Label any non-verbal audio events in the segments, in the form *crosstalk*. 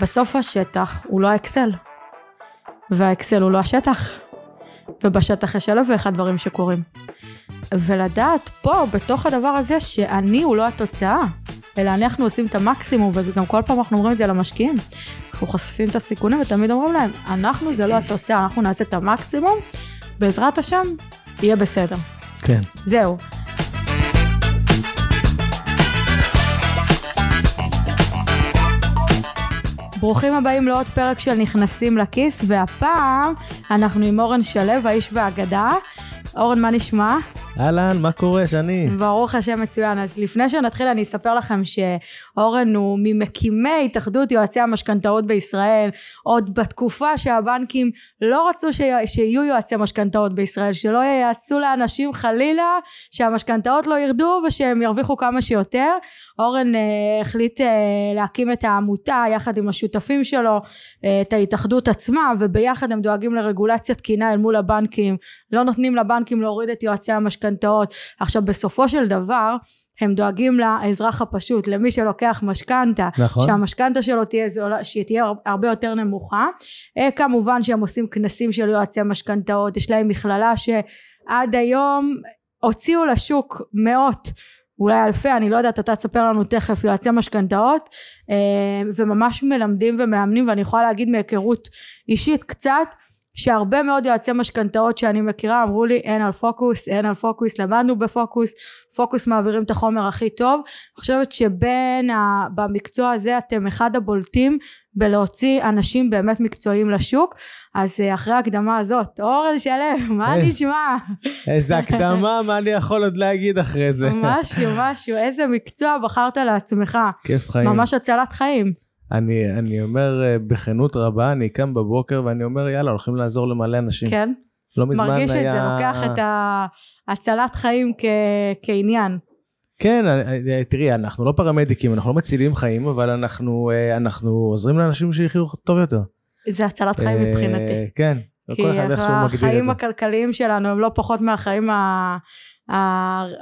בסוף השטח הוא לא האקסל, והאקסל הוא לא השטח, ובשטח יש אלף ואחד דברים שקורים. ולדעת פה, בתוך הדבר הזה, שאני הוא לא התוצאה, אלא אנחנו עושים את המקסימום, וגם כל פעם אנחנו אומרים את זה למשקיעים. אנחנו חושפים את הסיכונים ותמיד אומרים להם, אנחנו זה לא התוצאה, אנחנו נעשה את המקסימום, בעזרת השם, יהיה בסדר. כן. זהו. ברוכים הבאים לעוד פרק של נכנסים לכיס, והפעם אנחנו עם אורן שלו, האיש והאגדה. אורן, מה נשמע? אהלן, מה קורה, שני? ברוך השם מצוין. אז לפני שנתחיל אני אספר לכם שאורן הוא ממקימי התאחדות יועצי המשכנתאות בישראל, עוד בתקופה שהבנקים לא רצו ש... שיהיו יועצי משכנתאות בישראל, שלא ייעצו לאנשים חלילה שהמשכנתאות לא ירדו ושהם ירוויחו כמה שיותר. אורן אה, החליט אה, להקים את העמותה יחד עם השותפים שלו, אה, את ההתאחדות עצמה, וביחד הם דואגים לרגולציה תקינה אל מול הבנקים, לא נותנים לבנקים להוריד את יועצי המשכנתאות. עכשיו בסופו של דבר הם דואגים לאזרח הפשוט, למי שלוקח משכנתה, נכון. שהמשכנתה שלו תהיה, זולה, שתהיה הרבה יותר נמוכה. אה, כמובן שהם עושים כנסים של יועצי משכנתאות, יש להם מכללה שעד היום הוציאו לשוק מאות אולי אלפי, אני לא יודעת, אתה תספר לנו תכף, יועצי משכנתאות, אה, וממש מלמדים ומאמנים, ואני יכולה להגיד מהיכרות אישית קצת, שהרבה מאוד יועצי משכנתאות שאני מכירה אמרו לי אין על פוקוס, אין על פוקוס, למדנו בפוקוס, פוקוס מעבירים את החומר הכי טוב. אני חושבת שבין, ה, במקצוע הזה אתם אחד הבולטים בלהוציא אנשים באמת מקצועיים לשוק. אז אה, אחרי ההקדמה הזאת, אורן שלם, *laughs* מה נשמע? איזה הקדמה, מה אני יכול עוד להגיד אחרי זה? משהו, משהו, איזה מקצוע בחרת לעצמך. כיף חיים. ממש הצלת חיים. אני, אני אומר אה, בכנות רבה, אני קם בבוקר ואני אומר, יאללה, הולכים לעזור למלא אנשים. כן? לא מזמן מרגיש היה... את זה, לוקח את הצלת חיים כ... כעניין. כן, אה, תראי, אנחנו לא פרמדיקים, אנחנו לא מצילים חיים, אבל אנחנו, אה, אנחנו עוזרים לאנשים שיחיו טוב יותר. זה הצלת חיים מבחינתי. כן, כל אחד איך שהוא מגדיר את זה. כי החיים הכלכליים שלנו הם לא פחות מהחיים ה...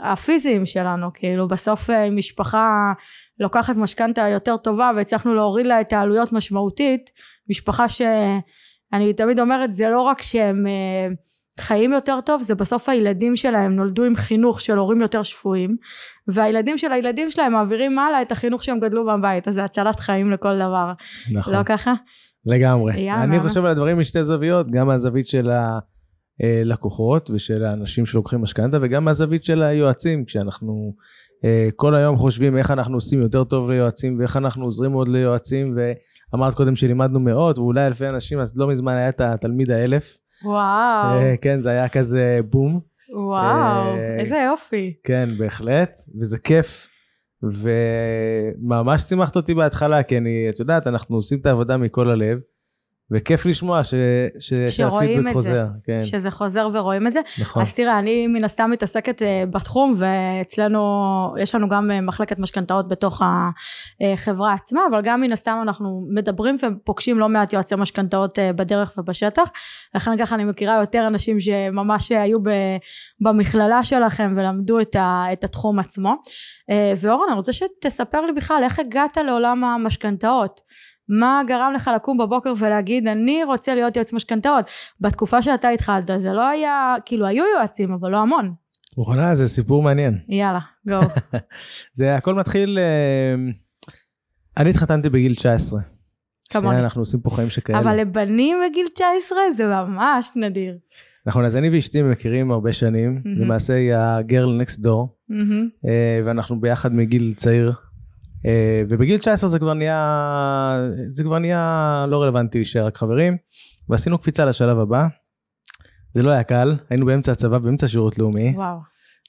הפיזיים שלנו, כאילו בסוף משפחה לוקחת משכנתה יותר טובה והצלחנו להוריד לה את העלויות משמעותית, משפחה שאני תמיד אומרת זה לא רק שהם אה, חיים יותר טוב זה בסוף הילדים שלהם נולדו עם חינוך של הורים יותר שפויים והילדים של הילדים שלהם מעבירים הלאה את החינוך שהם גדלו בבית אז זה הצלת חיים לכל דבר נכון. לא ככה? לגמרי יאללה. אני חושב על הדברים משתי זוויות גם מהזווית של הלקוחות ושל האנשים שלוקחים משכנתה וגם מהזווית של היועצים כשאנחנו אה, כל היום חושבים איך אנחנו עושים יותר טוב ליועצים ואיך אנחנו עוזרים עוד ליועצים ואמרת קודם שלימדנו מאות ואולי אלפי אנשים אז לא מזמן היה את התלמיד האלף. וואו. אה, כן זה היה כזה בום. וואו אה, איזה יופי. כן בהחלט וזה כיף. וממש שימחת אותי בהתחלה כי אני את יודעת אנחנו עושים את העבודה מכל הלב. וכיף לשמוע ש... ש... את חוזר, כן. שזה חוזר ורואים את זה. נכון. אז תראה, אני מן הסתם מתעסקת uh, בתחום, ואצלנו, יש לנו גם uh, מחלקת משכנתאות בתוך החברה עצמה, אבל גם מן הסתם אנחנו מדברים ופוגשים לא מעט יועצי משכנתאות בדרך ובשטח. לכן ככה אני מכירה יותר אנשים שממש היו ב, במכללה שלכם ולמדו את, ה, את התחום עצמו. ואורן, אני רוצה שתספר לי בכלל איך הגעת לעולם המשכנתאות. מה גרם לך לקום בבוקר ולהגיד אני רוצה להיות יועץ משכנתאות בתקופה שאתה התחלת זה לא היה כאילו היו יועצים אבל לא המון. מוכנה זה סיפור מעניין. יאללה גו. *laughs* זה הכל מתחיל אה, אני התחתנתי בגיל 19. כמוני. אנחנו עושים פה חיים שכאלה. אבל לבנים בגיל 19 זה ממש נדיר. נכון אז אני ואשתי מכירים הרבה שנים מהמם. למעשה היא הגרל נקסט דור מהמם. ואנחנו ביחד מגיל צעיר. אה, ובגיל 19 זה כבר נהיה זה כבר נהיה לא רלוונטי להישאר רק חברים ועשינו קפיצה לשלב הבא. זה לא היה קל היינו באמצע הצבא באמצע שירות לאומי וואו.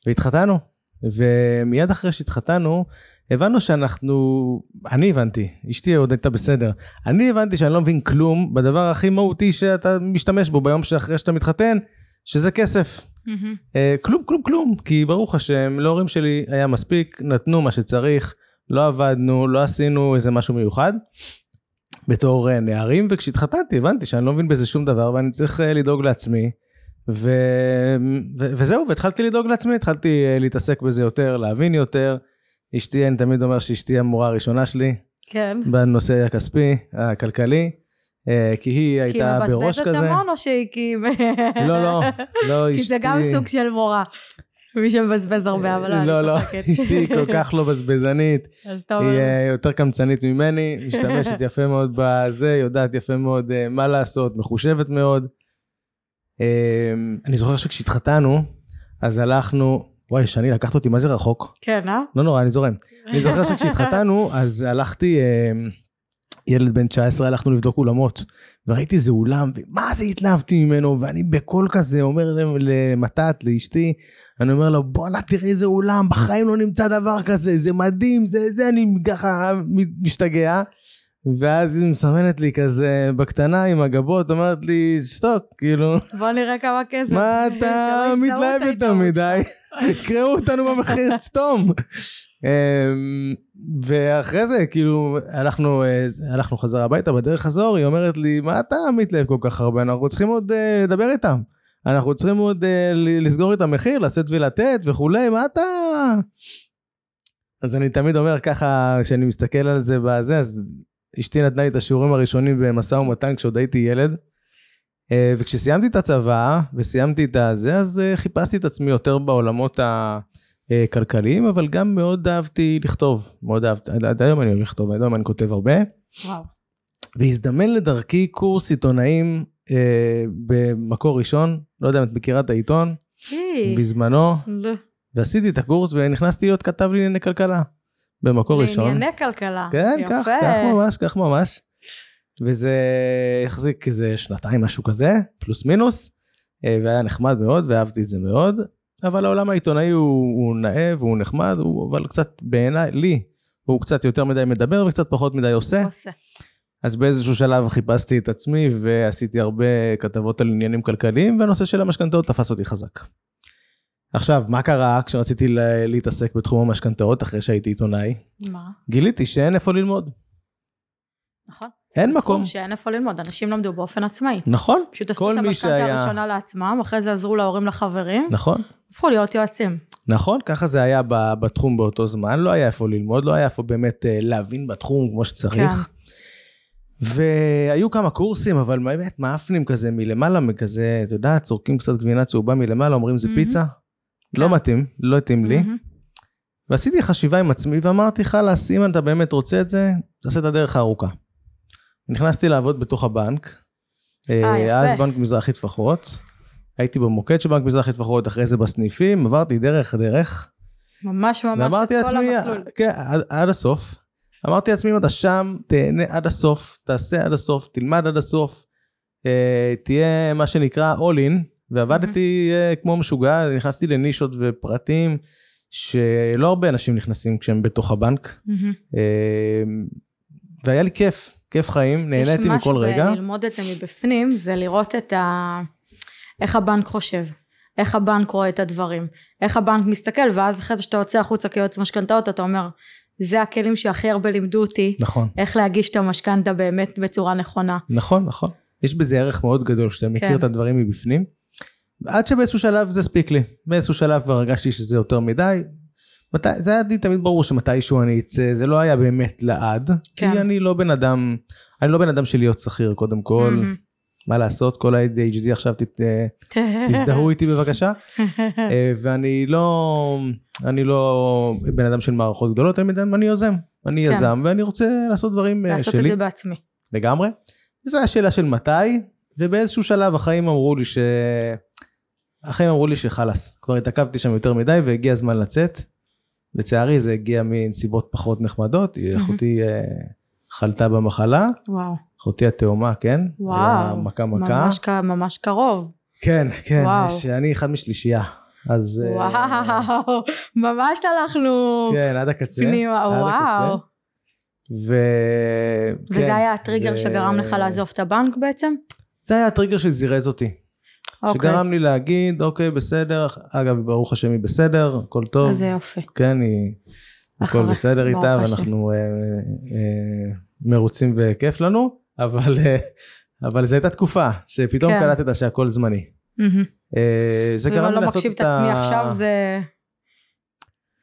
והתחתנו ומיד אחרי שהתחתנו הבנו שאנחנו אני הבנתי אשתי עוד הייתה בסדר אני הבנתי שאני לא מבין כלום בדבר הכי מהותי שאתה משתמש בו ביום שאחרי שאתה מתחתן שזה כסף. אה, כלום כלום כלום כי ברוך השם להורים שלי היה מספיק נתנו מה שצריך לא עבדנו לא עשינו איזה משהו מיוחד. בתור אה, נערים וכשהתחתנתי הבנתי שאני לא מבין בזה שום דבר ואני צריך אה, לדאוג לעצמי. ו... ו... וזהו והתחלתי לדאוג לעצמי התחלתי אה, להתעסק בזה יותר להבין יותר. אשתי אני תמיד אומר שאשתי המורה הראשונה שלי כן. בנושא הכספי, הכלכלי, כי היא הייתה בראש כי היא מבזבזת כזה. המון או שהיא כי... לא, לא, לא, *laughs* כי זה גם אשתי- סוג של מורה. מי שמבזבז הרבה, אבל אני לא, לא, צוחקת. *laughs* אשתי כל כך לא בזבזנית, אז אתה היא אומר, אה, יותר קמצנית ממני, משתמשת יפה מאוד בזה, יודעת יפה מאוד אה, מה לעשות, מחושבת מאוד. אה, אני זוכר שכשהתחתנו, אז הלכנו, וואי, שני, לקחת אותי מה זה רחוק. כן, אה? לא נורא, אני זורם. אני זוכר שכשהתחתנו, *laughs* אז הלכתי, אה, ילד בן 19, הלכנו לבדוק אולמות, וראיתי איזה אולם, ומה זה התלהבתי ממנו, ואני בקול כזה אומר למ- למתת, לאשתי, אני אומר לו, בואנה תראה איזה אולם, בחיים לא נמצא דבר כזה, זה מדהים, זה זה, אני ככה משתגע. ואז היא מסמנת לי כזה בקטנה עם הגבות, אומרת לי, שתוק, כאילו, בוא נראה כמה כסף. מה אתה *laughs* מתלהב יותר מדי? *laughs* קראו אותנו במחיר, סתום. אמ, ואחרי זה, כאילו, הלכנו, אה, הלכנו חזרה הביתה, בדרך חזור, היא אומרת לי, מה אתה מתלהב כל כך הרבה? אנחנו צריכים עוד אה, לדבר איתם. אנחנו צריכים עוד ל- לסגור את המחיר, לשאת ולתת וכולי, מה אתה... אז אני תמיד אומר ככה, כשאני מסתכל על זה בזה, אז אשתי נתנה לי את השיעורים הראשונים במשא ומתן כשעוד הייתי ילד. וכשסיימתי את הצבא וסיימתי את הזה, אז חיפשתי את עצמי יותר בעולמות הכלכליים, אבל גם מאוד אהבתי לכתוב. מאוד אהבתי, עד, עד היום אני אוהב לכתוב, עד היום אני כותב הרבה. וואו. והזדמן לדרכי קורס עיתונאים אה, במקור ראשון, לא יודע אם את מכירה את העיתון, היי. בזמנו, לא. ועשיתי את הקורס ונכנסתי להיות כתב לענייני כלכלה. במקור ראשון. לענייני כלכלה. כן, יפה. כך, כך ממש, כך ממש. וזה החזיק איזה שנתיים, משהו כזה, פלוס מינוס, אה, והיה נחמד מאוד, ואהבתי את זה מאוד, אבל העולם העיתונאי הוא, הוא נאה והוא נחמד, הוא, אבל קצת בעיניי, לי, הוא קצת יותר מדי מדבר וקצת פחות מדי עושה. עושה. אז באיזשהו שלב חיפשתי את עצמי ועשיתי הרבה כתבות על עניינים כלכליים, והנושא של המשכנתאות תפס אותי חזק. עכשיו, מה קרה כשרציתי לה- להתעסק בתחום המשכנתאות אחרי שהייתי עיתונאי? מה? גיליתי שאין איפה ללמוד. נכון. אין מקום. שאין איפה ללמוד, אנשים למדו באופן עצמאי. נכון, פשוט עשו את המשכנתה שהיה- הראשונה לעצמם, אחרי זה עזרו להורים לחברים, נכון, הפכו להיות יועצים. נכון, ככה זה היה בתחום באותו זמן, לא היה איפה ללמוד, לא היה איפה באמת אה, להבין בתחום כמו שצריך. והיו כמה קורסים, אבל באמת מאפנים כזה מלמעלה, מכזה, אתה יודע, צורקים קצת גבינה צהובה מלמעלה, אומרים זה מהמם. פיצה. לא כן. מתאים, לא התאים לי. מהמם. ועשיתי חשיבה עם עצמי ואמרתי, חלאס, אם אתה באמת רוצה את זה, תעשה את הדרך הארוכה. נכנסתי לעבוד בתוך הבנק, אה, יפה. אז בנק מזרחי טפחות. הייתי במוקד של בנק מזרחי טפחות, אחרי זה בסניפים, עברתי דרך דרך. ממש ממש את כל לעצמי, המסלול. כן, עד, עד הסוף. אמרתי לעצמי, אם אתה שם, תהנה עד הסוף, תעשה עד הסוף, תלמד עד הסוף, אה, תהיה מה שנקרא all in, ועבדתי אה, כמו משוגע, נכנסתי לנישות ופרטים, שלא הרבה אנשים נכנסים כשהם בתוך הבנק. אה, והיה לי כיף, כיף חיים, נהניתי מכל רגע. יש משהו בללמוד את זה מבפנים, זה לראות את ה... איך הבנק חושב, איך הבנק רואה את הדברים, איך הבנק מסתכל, ואז אחרי זה שאתה יוצא החוצה כיועץ משכנתאות, אתה אומר, זה הכלים שהכי הרבה לימדו אותי, נכון, איך להגיש את המשכנתה באמת בצורה נכונה. נכון, נכון. יש בזה ערך מאוד גדול, שאתה מכיר כן. את הדברים מבפנים. עד שבאיזשהו שלב זה הספיק לי. באיזשהו שלב כבר הרגשתי שזה יותר מדי. מתי, זה היה לי תמיד ברור שמתישהו אני אצא, זה לא היה באמת לעד. כן. כי אני לא בן אדם, אני לא בן אדם של להיות שכיר קודם כל. מהמם. מה לעשות, כל ה-ADHD עכשיו ת, *laughs* תזדהו איתי בבקשה. *laughs* אה, ואני לא, אני לא בן אדם של מערכות גדולות, אני, אני יוזם. אני כן. יזם ואני רוצה לעשות דברים אה, לעשות שלי. את זה בעצמי. לגמרי. וזו השאלה של מתי, ובאיזשהו שלב החיים אמרו לי ש... החיים אמרו לי שחלאס, כבר התעכבתי שם יותר מדי והגיע הזמן לצאת. לצערי זה הגיע מנסיבות פחות נחמדות, מהמם. אחותי אה, חלתה במחלה, וואו, אחותי התאומה, כן? וואו, מכה מכה. ממש, ממש קרוב. כן, כן, וואו. שאני אחד משלישייה. אז... אה, וואו, ממש הלכנו כן, עד הקצה. פנימה, עד וואו. הקצה. ו... כן, וזה היה הטריגר ו- שגרם לך לעזוב את הבנק בעצם? זה היה הטריגר שזירז אותי. אוקיי, שגרם לי להגיד, אוקיי, בסדר, אגב, ברוך השם היא בסדר, הכל טוב, אז זה יופי. כן, היא, הכל אחרי, בסדר ברוך איתה. ואנחנו אה, אה, מרוצים וכיף לנו, אבל, אה, אבל זו הייתה תקופה שפתאום כן. קלטת שהכל זמני. מהמם. אה, זה גרם אני לי לא לעשות מקשיב את את עצמי ה... עכשיו זה...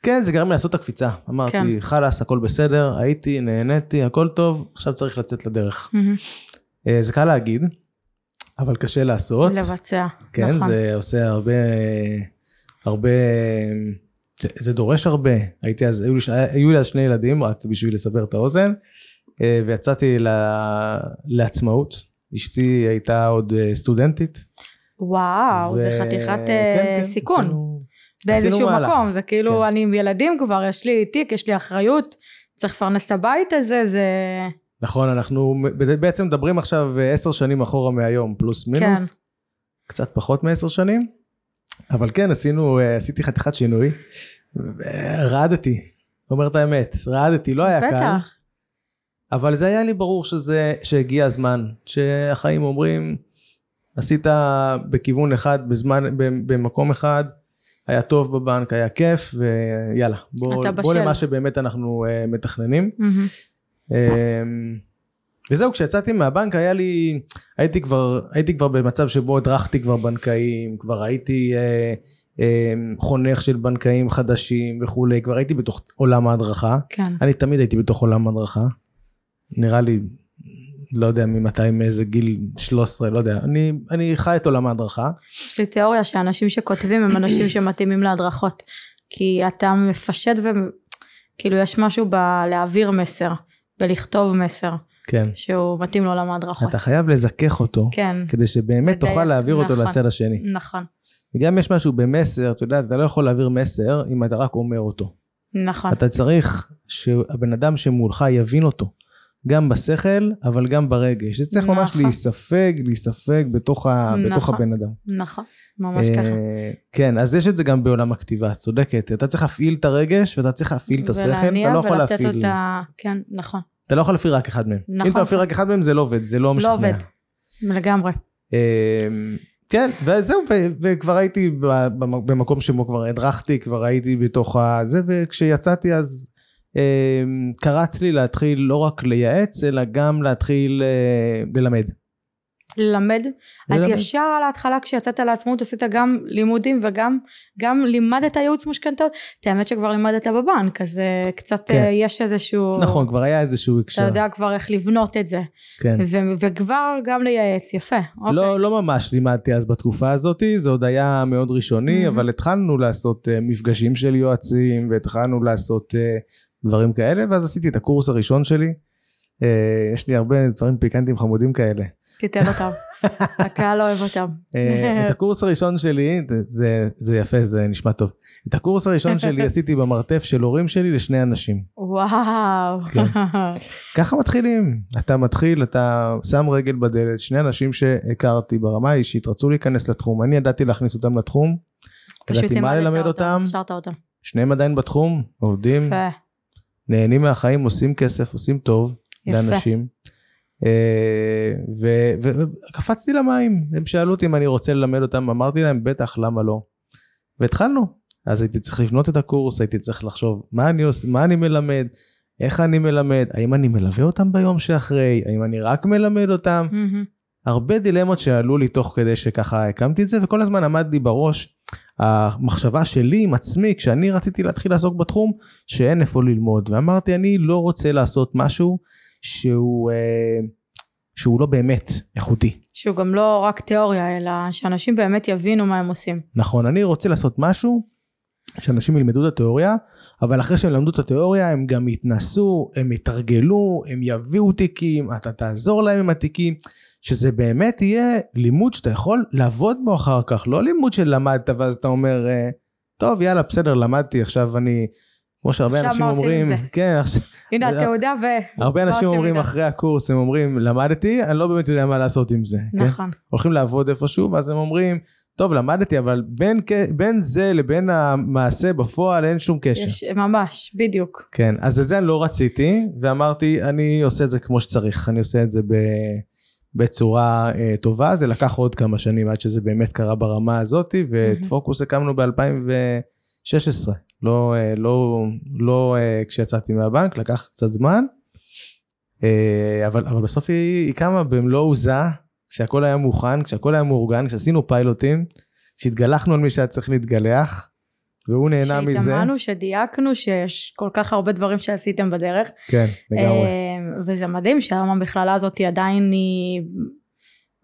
כן, זה גרם לי לעשות את הקפיצה. אמרתי, כן. חלאס, הכל בסדר, הייתי, נהניתי, הכל טוב, עכשיו צריך לצאת לדרך. אה, זה קל להגיד, אבל קשה לעשות. לבצע, כן, נכון. זה עושה הרבה, הרבה, זה, זה דורש הרבה. הייתי אז, היו לי, היו לי אז שני ילדים, רק בשביל לסבר את האוזן, אה, ויצאתי ל, לעצמאות. אשתי הייתה עוד אה, סטודנטית. וואו, זה ו- חתיכת כן, אה, כן, סיכון. עשינו- באיזשהו עשינו מהלך. מקום, זה כאילו כן. אני עם ילדים כבר, יש לי תיק, יש לי אחריות, צריך לפרנס את הבית הזה, זה... נכון, אנחנו בעצם מדברים עכשיו אה, עשר שנים אחורה מהיום, פלוס מינוס. כן. קצת פחות מעשר שנים. אבל כן, עשינו, אה, עשיתי חתיכת שינוי. אה, רעדתי, אומר את האמת, רעדתי, לא היה קל. בטח, אבל זה היה לי ברור שזה, שהגיע הזמן, שהחיים אומרים, עשית בכיוון אחד, בזמן, במקום אחד, היה טוב בבנק, היה כיף, ויאללה, בוא, בוא בשל. למה שבאמת אנחנו uh, מתכננים. מהמם. Um, וזהו, כשיצאתי מהבנק היה לי, הייתי כבר, הייתי כבר במצב שבו הדרכתי כבר בנקאים, כבר הייתי uh, uh, חונך של בנקאים חדשים וכולי, כבר הייתי בתוך עולם ההדרכה. כן. אני תמיד הייתי בתוך עולם הדרכה. נראה לי, לא יודע ממתי, מאיזה גיל 13, לא יודע. אני, אני חי את עולם ההדרכה. יש לי תיאוריה שאנשים שכותבים הם אנשים שמתאימים להדרכות. כי אתה מפשט וכאילו יש משהו בלהעביר מסר, בלכתוב מסר, כן. שהוא מתאים לעולם ההדרכות. אתה חייב לזכך אותו, כן, כדי שבאמת לדייק, תוכל להעביר אותו נכון. לצד השני. נכון, וגם יש משהו במסר, אתה יודע, אתה לא יכול להעביר מסר אם אתה רק אומר אותו. נכון. אתה צריך שהבן אדם שמולך יבין אותו. גם בשכל, אבל גם ברגש. זה צריך ממש נכון. להיספג, להיספג בתוך, ה, בתוך נכון. הבן אדם. נכון, ממש אה, ככה. כן, אז יש את זה גם בעולם הכתיבה, את צודקת. אתה צריך להפעיל את הרגש ואתה צריך להפעיל את השכל, ולהניע אתה לא יכול להפעיל, אותה, כן, נכון. אתה לא יכול להפעיל רק אחד מהם. נכון. אם אתה מפעיל רק אחד מהם זה לא עובד, זה לא משכנע. לא עובד, לגמרי. אה, כן, וזהו, ו- וכבר הייתי במקום שבו כבר הדרכתי, כבר הייתי בתוך הזה, וכשיצאתי אז קרץ לי להתחיל לא רק לייעץ, אלא גם להתחיל אה, ללמד. ללמד. אז ללמד. ישר על ההתחלה כשיצאת לעצמאות עשית גם לימודים וגם גם לימדת ייעוץ משכנתאות. את האמת שכבר לימדת בבנק אז אה, קצת כן. אה, יש איזשהו... נכון, כבר היה איזשהו אתה הקשר. יודע כבר איך לבנות את זה. כן. ו- וכבר גם לייעץ, יפה. אוקיי. לא, לא ממש לימדתי אז בתקופה הזאת, זה עוד היה מאוד ראשוני, Mhm. אבל התחלנו לעשות uh, מפגשים של יועצים, והתחלנו לעשות uh, דברים כאלה, ואז עשיתי את הקורס הראשון שלי. Uh, יש לי הרבה דברים פיקנטיים חמודים כאלה. תיתן אותם. *laughs* הקהל אוהב אותם. Uh, את *laughs* הקורס הראשון שלי, זה, זה יפה, זה נשמע טוב. את הקורס הראשון שלי *laughs* עשיתי במרתף של הורים שלי לשני אנשים. וואו. כן. ככה מתחילים. אתה מתחיל, אתה שם רגל בדלת, שני אנשים שהכרתי ברמה האישית, רצו להיכנס לתחום, אני ידעתי להכניס אותם לתחום, פשוט ידעתי מה לימדת ללמד אותם, הכשרת אותם. שניהם עדיין בתחום, עובדים, יפה. נהנים מהחיים, עושים כסף, עושים טוב יפה. לאנשים. אה, וקפצתי למים, הם שאלו אותי אם אני רוצה ללמד אותם, אמרתי להם בטח, למה לא? והתחלנו. אז הייתי צריך לבנות את הקורס, הייתי צריך לחשוב מה אני עושה, מה אני מלמד, איך אני מלמד, האם אני מלווה אותם ביום שאחרי, האם אני רק מלמד אותם, מהמם. הרבה דילמות שעלו לי תוך כדי שככה הקמתי את זה, וכל הזמן עמד לי בראש המחשבה שלי עם עצמי, כשאני רציתי להתחיל לעסוק בתחום, שאין איפה ללמוד, ואמרתי אני לא רוצה לעשות משהו שהוא, אה, שהוא לא באמת איכותי. שהוא גם לא רק תיאוריה אלא שאנשים באמת יבינו מה הם עושים. נכון, אני רוצה לעשות משהו שאנשים ילמדו את התיאוריה, אבל אחרי שהם למדו את התיאוריה הם גם יתנסו, הם יתרגלו, הם יביאו תיקים, אתה תעזור להם עם התיקים, שזה באמת יהיה לימוד שאתה יכול לעבוד בו אחר כך, לא לימוד שלמדת ואז אתה אומר, אה, טוב יאללה בסדר למדתי עכשיו אני, כמו שהרבה אנשים אומרים? כן, עכשיו, הנה התעודה ו... הרבה אנשים אומרים? אחרי הקורס, הם אומרים למדתי, אני לא באמת יודע מה לעשות עם זה, כן? נכון. הולכים לעבוד איפשהו ואז הם אומרים טוב למדתי אבל בין, בין זה לבין המעשה בפועל אין שום קשר. יש ממש בדיוק. כן אז את זה אני לא רציתי ואמרתי אני עושה את זה כמו שצריך אני עושה את זה ב, בצורה uh, טובה זה לקח עוד כמה שנים עד שזה באמת קרה ברמה הזאתי ואת. פוקוס הקמנו ב-2016 לא, uh, לא, לא uh, כשיצאתי מהבנק לקח קצת זמן uh, אבל, אבל בסוף היא, היא קמה במלוא עוזה כשהכל היה מוכן כשהכל היה מאורגן כשעשינו פיילוטים כשהתגלחנו על מי שהיה צריך להתגלח והוא נהנה מזה. שהתאמנו, שדייקנו, שיש כל כך הרבה דברים שעשיתם בדרך. כן, לגמרי. אה, וזה מדהים שהיום המכללה הזאת היא עדיין היא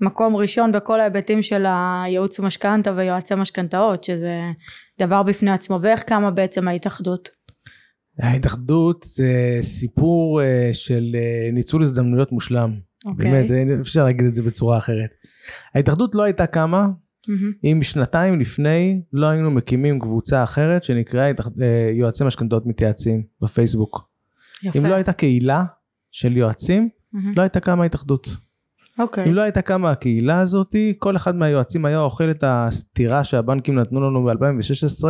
מקום ראשון בכל ההיבטים של הייעוץ משכנתה ויועצי משכנתאות, שזה דבר בפני עצמו. ואיך קמה בעצם ההתאחדות? ההתאחדות זה סיפור אה, של אה, ניצול הזדמנויות מושלם. אוקיי. באמת, זה- אפשר להגיד את זה בצורה אחרת. ההתאחדות לא הייתה קמה מהמם. אם שנתיים לפני לא היינו מקימים קבוצה אחרת שנקראה אה, יועצי משכנתאות מתייעצים בפייסבוק. יפה. אם לא הייתה קהילה של יועצים, מהמם. לא הייתה קמה ההתאחדות. אוקיי. אם לא הייתה קמה הקהילה הזאת, כל אחד מהיועצים היה אוכל את הסטירה שהבנקים נתנו לנו ב-2016,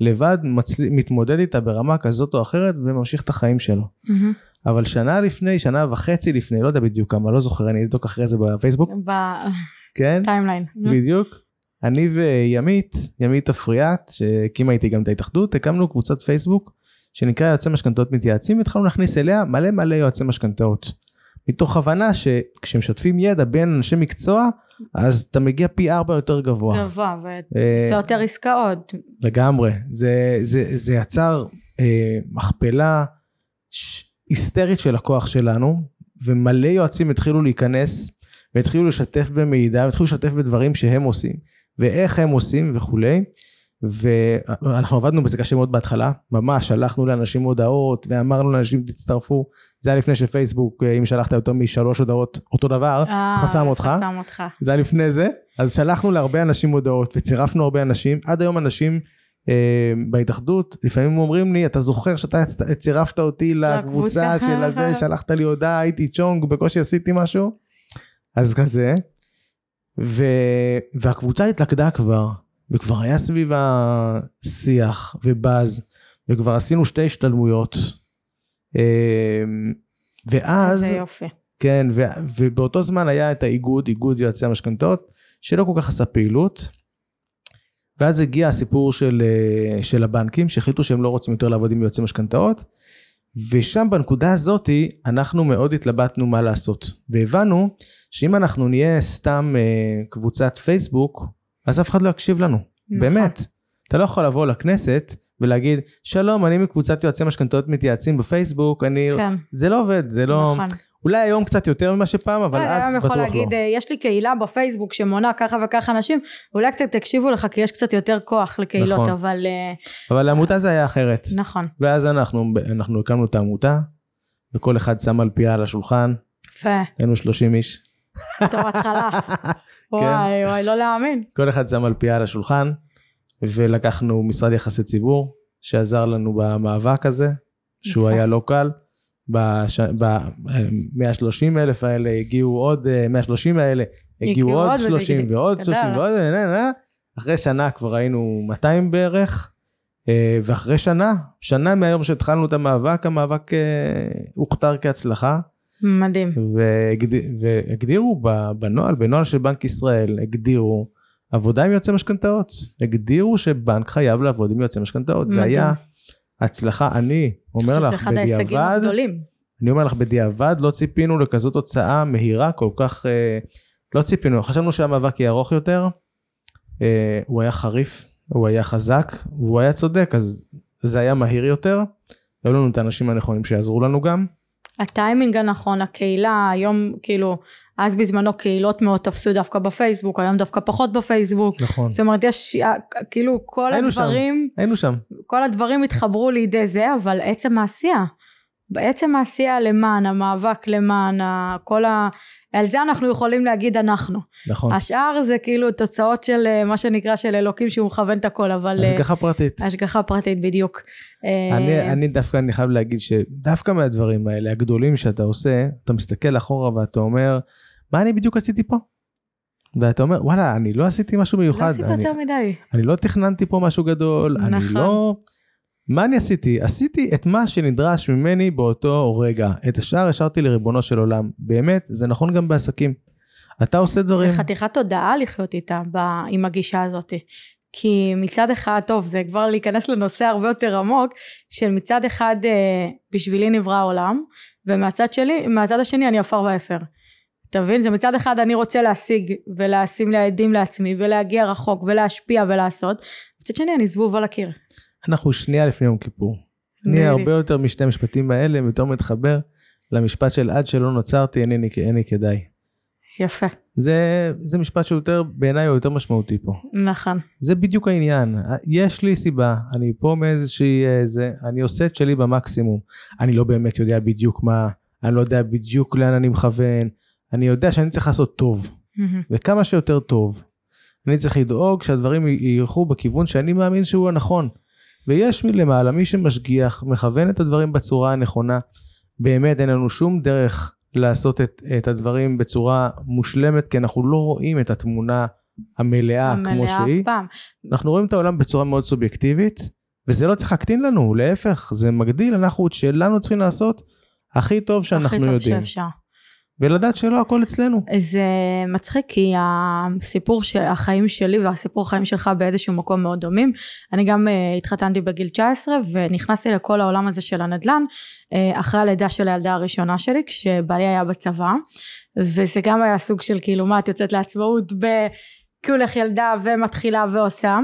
לבד מצל... מתמודד איתה ברמה כזאת או אחרת וממשיך את החיים שלו. מהמם. אבל שנה לפני, שנה וחצי לפני, לא יודע בדיוק כמה, לא זוכר, אני אבדוק אחרי זה בפייסבוק, כן? בטיימליין. בדיוק. אני וימית, ימית אפריאט, שהקימה איתי גם את ההתאחדות, הקמנו קבוצת פייסבוק שנקרא יועצי משכנתאות מתייעצים, והתחלנו להכניס אליה מלא מלא יועצי משכנתאות. מתוך הבנה שכשמשתפים ידע בין אנשי מקצוע, אז אתה מגיע פי ארבע יותר גבוה. גבוה, אה, ועושה יותר עסקאות. לגמרי. זה, זה, זה יצר אה, מכפלה ש... היסטרית של הכוח שלנו, ומלא יועצים התחילו להיכנס, והתחילו לשתף במידע, והתחילו לשתף בדברים שהם עושים, ואיך הם עושים וכולי. ואנחנו עבדנו בזה קשה מאוד בהתחלה, ממש שלחנו לאנשים הודעות ואמרנו לאנשים תצטרפו, זה היה לפני שפייסבוק, אה, אם שלחת יותר משלוש הודעות אותו דבר, אה, חסם אותך. חסם אותך. זה היה לפני זה, אז שלחנו להרבה אנשים הודעות וצירפנו הרבה אנשים, עד היום אנשים אה, בהתאחדות, לפעמים אומרים לי, אתה זוכר שאתה צירפת אותי לקבוצה לקבוצה." של הזה, *laughs* שלחת לי הודעה, הייתי צ'ונג, בקושי עשיתי משהו, אז כזה, ו... והקבוצה התלכדה כבר, וכבר היה סביבה שיח ובאז, וכבר עשינו שתי השתלמויות, ואז... איזה יופי. כן, ו, ובאותו זמן היה את האיגוד, איגוד יועצי המשכנתאות, שלא כל כך עשה פעילות. ואז הגיע הסיפור של, אה, של הבנקים, שהחליטו שהם לא רוצים יותר לעבוד עם יועצי משכנתאות, ושם בנקודה הזאתי אנחנו מאוד התלבטנו מה לעשות. והבנו שאם אנחנו נהיה סתם אה, קבוצת פייסבוק, אז אף אחד לא יקשיב לנו. נכון. באמת. אתה לא יכול לבוא לכנסת ולהגיד, שלום, אני מקבוצת יועצי משכנתאות מתייעצים בפייסבוק, אני... כן, זה לא עובד, זה לא... נכון. אולי היום קצת יותר ממה שפעם, אבל אה, אז היום בטוח יכול לא. להגיד, אה, יש לי קהילה בפייסבוק שמונה ככה וככה אנשים, אולי קצת תקשיבו לך כי יש קצת יותר כוח לקהילות, נכון. אבל אה, אבל לעמותה זה היה אחרת. נכון. ואז אנחנו, אנחנו הקמנו את העמותה, וכל אחד שם על פיה על השולחן, יפה, היינו 30 איש. בתור התחלה. *laughs* וואי וואי, לא להאמין. כל אחד שם על פיה על השולחן, ולקחנו משרד יחסי ציבור, שעזר לנו במאבק הזה, שהוא. היה לא קל. ב-130 אלף האלה הגיעו עוד, אה, 130 האלה הגיעו עוד עוד וזה 30 גדל. ועוד 30 גדל. ועוד, נה, נה, נה. אחרי שנה כבר היינו 200 בערך, אה, ואחרי שנה, שנה מהיום שהתחלנו את המאבק, המאבק אה, הוכתר כהצלחה, מדהים. והגד- והגדירו בנוהל, בנוהל של בנק ישראל, הגדירו עבודה עם יועצי משכנתאות. הגדירו שבנק חייב לעבוד עם יועצי משכנתאות. זה. היה הצלחה, אני אומר לך, אחד ההישגים בדיעבד, הגדולים. אני אומר לך, בדיעבד לא ציפינו לכזאת תוצאה מהירה כל כך, אה, לא ציפינו, חשבנו שהמאבק יהיה ארוך יותר, אה, הוא היה חריף, הוא היה חזק, והוא היה צודק, אז זה היה מהיר יותר. היו לנו את האנשים הנכונים שיעזרו לנו גם. הטיימינג הנכון, הקהילה, היום כאילו, אז בזמנו קהילות מאוד תפסו דווקא בפייסבוק, היום דווקא פחות בפייסבוק. נכון. זאת אומרת, יש אה, כאילו כל היינו שם. הדברים, היינו שם. כל הדברים התחברו לידי זה, אבל עצם העשייה, בעצם העשייה למען, המאבק למען, כל ה... על זה אנחנו יכולים להגיד אנחנו. נכון. השאר זה כאילו תוצאות של אה, מה שנקרא של אלוקים שהוא מכוון את הכל, אבל... אה, השגחה פרטית. השגחה פרטית בדיוק. אני, אני דווקא, אני חייב להגיד שדווקא מהדברים האלה, הגדולים שאתה עושה, אתה מסתכל אחורה ואתה אומר, מה אני בדיוק עשיתי פה? ואתה אומר, וואלה, אני לא עשיתי משהו לא מיוחד, עשית אני, יותר מדי. אני לא תכננתי פה משהו גדול, אני נכון. לא... מה אני עשיתי? עשיתי את מה שנדרש ממני באותו רגע. את השאר השארתי לריבונו של עולם. באמת, זה נכון גם בעסקים. אתה עושה דברים... זה חתיכת תודעה לחיות איתה, ב, עם הגישה הזאת. כי מצד אחד, טוב, זה כבר להיכנס לנושא הרבה יותר עמוק, של מצד אחד אה, בשבילי נברא העולם, ומהצד שלי, מהצד השני אני עפר ואפר. אתה מבין? זה מצד אחד אני רוצה להשיג ולשים לידים לעצמי ולהגיע רחוק ולהשפיע ולעשות, מצד שני אני זבוב על הקיר. אנחנו שנייה לפני יום כיפור. אני. הרבה יותר משתי המשפטים האלה, יותר מתחבר למשפט של עד שלא נוצרתי, אינני אינני כדאי. יפה, זה, זה משפט שהוא יותר, בעיניי הוא יותר משמעותי פה. נכון. זה בדיוק העניין. יש לי סיבה, אני פה מאיזושהי... אה, זה, אני עושה את שלי במקסימום. אני לא באמת יודע בדיוק מה, אני לא יודע בדיוק לאן אני מכוון. אני יודע שאני צריך לעשות טוב. וכמה שיותר טוב. אני צריך לדאוג שהדברים ילכו בכיוון שאני מאמין שהוא הנכון. ויש מלמעלה מי שמשגיח, מכוון את הדברים בצורה הנכונה. באמת אין לנו שום דרך לעשות את, את הדברים בצורה מושלמת, כי אנחנו לא רואים את התמונה המלאה, כמו המלאה שהיא. אף פעם. אנחנו רואים את העולם בצורה מאוד סובייקטיבית, וזה לא צריך להקטין לנו, להפך, זה מגדיל, אנחנו את שלנו צריכים לעשות הכי טוב שאנחנו הכי טוב יודעים. שאפשר. ולדעת שלא הכל אצלנו. זה מצחיק כי הסיפור של החיים שלי והסיפור החיים שלך באיזשהו מקום מאוד דומים. אני גם uh, התחתנתי בגיל 19 ונכנסתי לכל העולם הזה של הנדל"ן uh, אחרי הלידה של הילדה הראשונה שלי כשבעלי היה בצבא וזה גם היה סוג של כאילו מה את יוצאת לעצמאות ב... כולך ילדה ומתחילה ועושה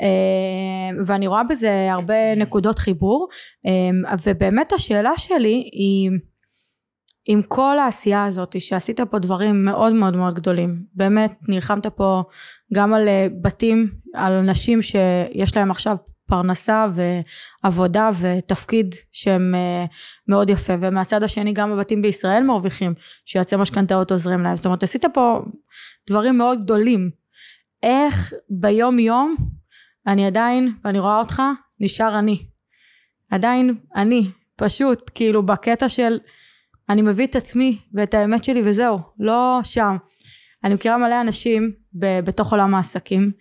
אה, ואני רואה בזה הרבה נקודות חיבור ובאמת השאלה שלי היא עם כל העשייה הזאת שעשית פה דברים מאוד מאוד מאוד גדולים. באמת נלחמת פה גם על אה, בתים על אנשים שיש להם עכשיו פרנסה ועבודה ותפקיד שהם אה, מאוד יפה. ומהצד השני גם הבתים בישראל מרוויחים שיועצי משכנתאות עוזרים להם. זאת אומרת עשית פה דברים מאוד גדולים. איך ביום יום אני עדיין ואני רואה אותך נשאר אני. עדיין אני פשוט כאילו בקטע של אני מביא את עצמי ואת האמת שלי וזהו, לא שם. אני מכירה מלא אנשים ב- בתוך עולם העסקים,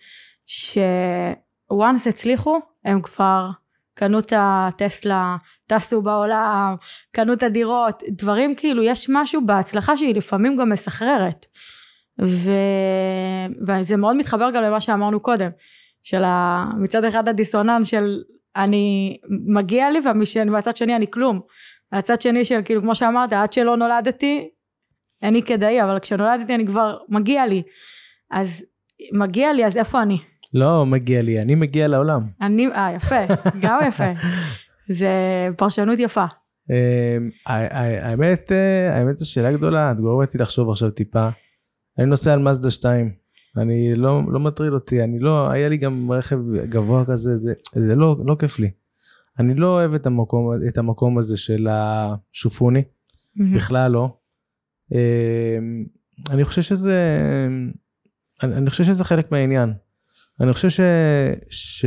שוואנס הצליחו, הם כבר קנו את הטסלה, טסו בעולם, קנו את הדירות, דברים כאילו, יש משהו בהצלחה שהיא לפעמים גם מסחררת. ו... וזה מאוד מתחבר גם למה שאמרנו קודם, של ה... מצד אחד הדיסוננס של אני מגיע לי ומצד שני אני כלום. הצד שני של כאילו כמו שאמרת עד שלא נולדתי אין לי כדאי אבל כשנולדתי אני כבר מגיע לי אז מגיע לי אז איפה אני? לא מגיע לי, אני מגיע לעולם. אני, אה יפה, גם יפה. *laughs* זה פרשנות יפה. אמ, האמת, אה, האמת זו שאלה גדולה, את גורמת אותי לחשוב עכשיו טיפה. אני נוסע על מזדה 2, אני לא, לא מטריד אותי, אני לא, היה לי גם רכב גבוה כזה, זה, זה לא, לא כיף לי. אני לא אוהב את המקום, את המקום הזה של השופוני, בכלל לא. אמ, אני חושב שזה, אני, אני חושב שזה חלק מהעניין. אני חושב ש... ש...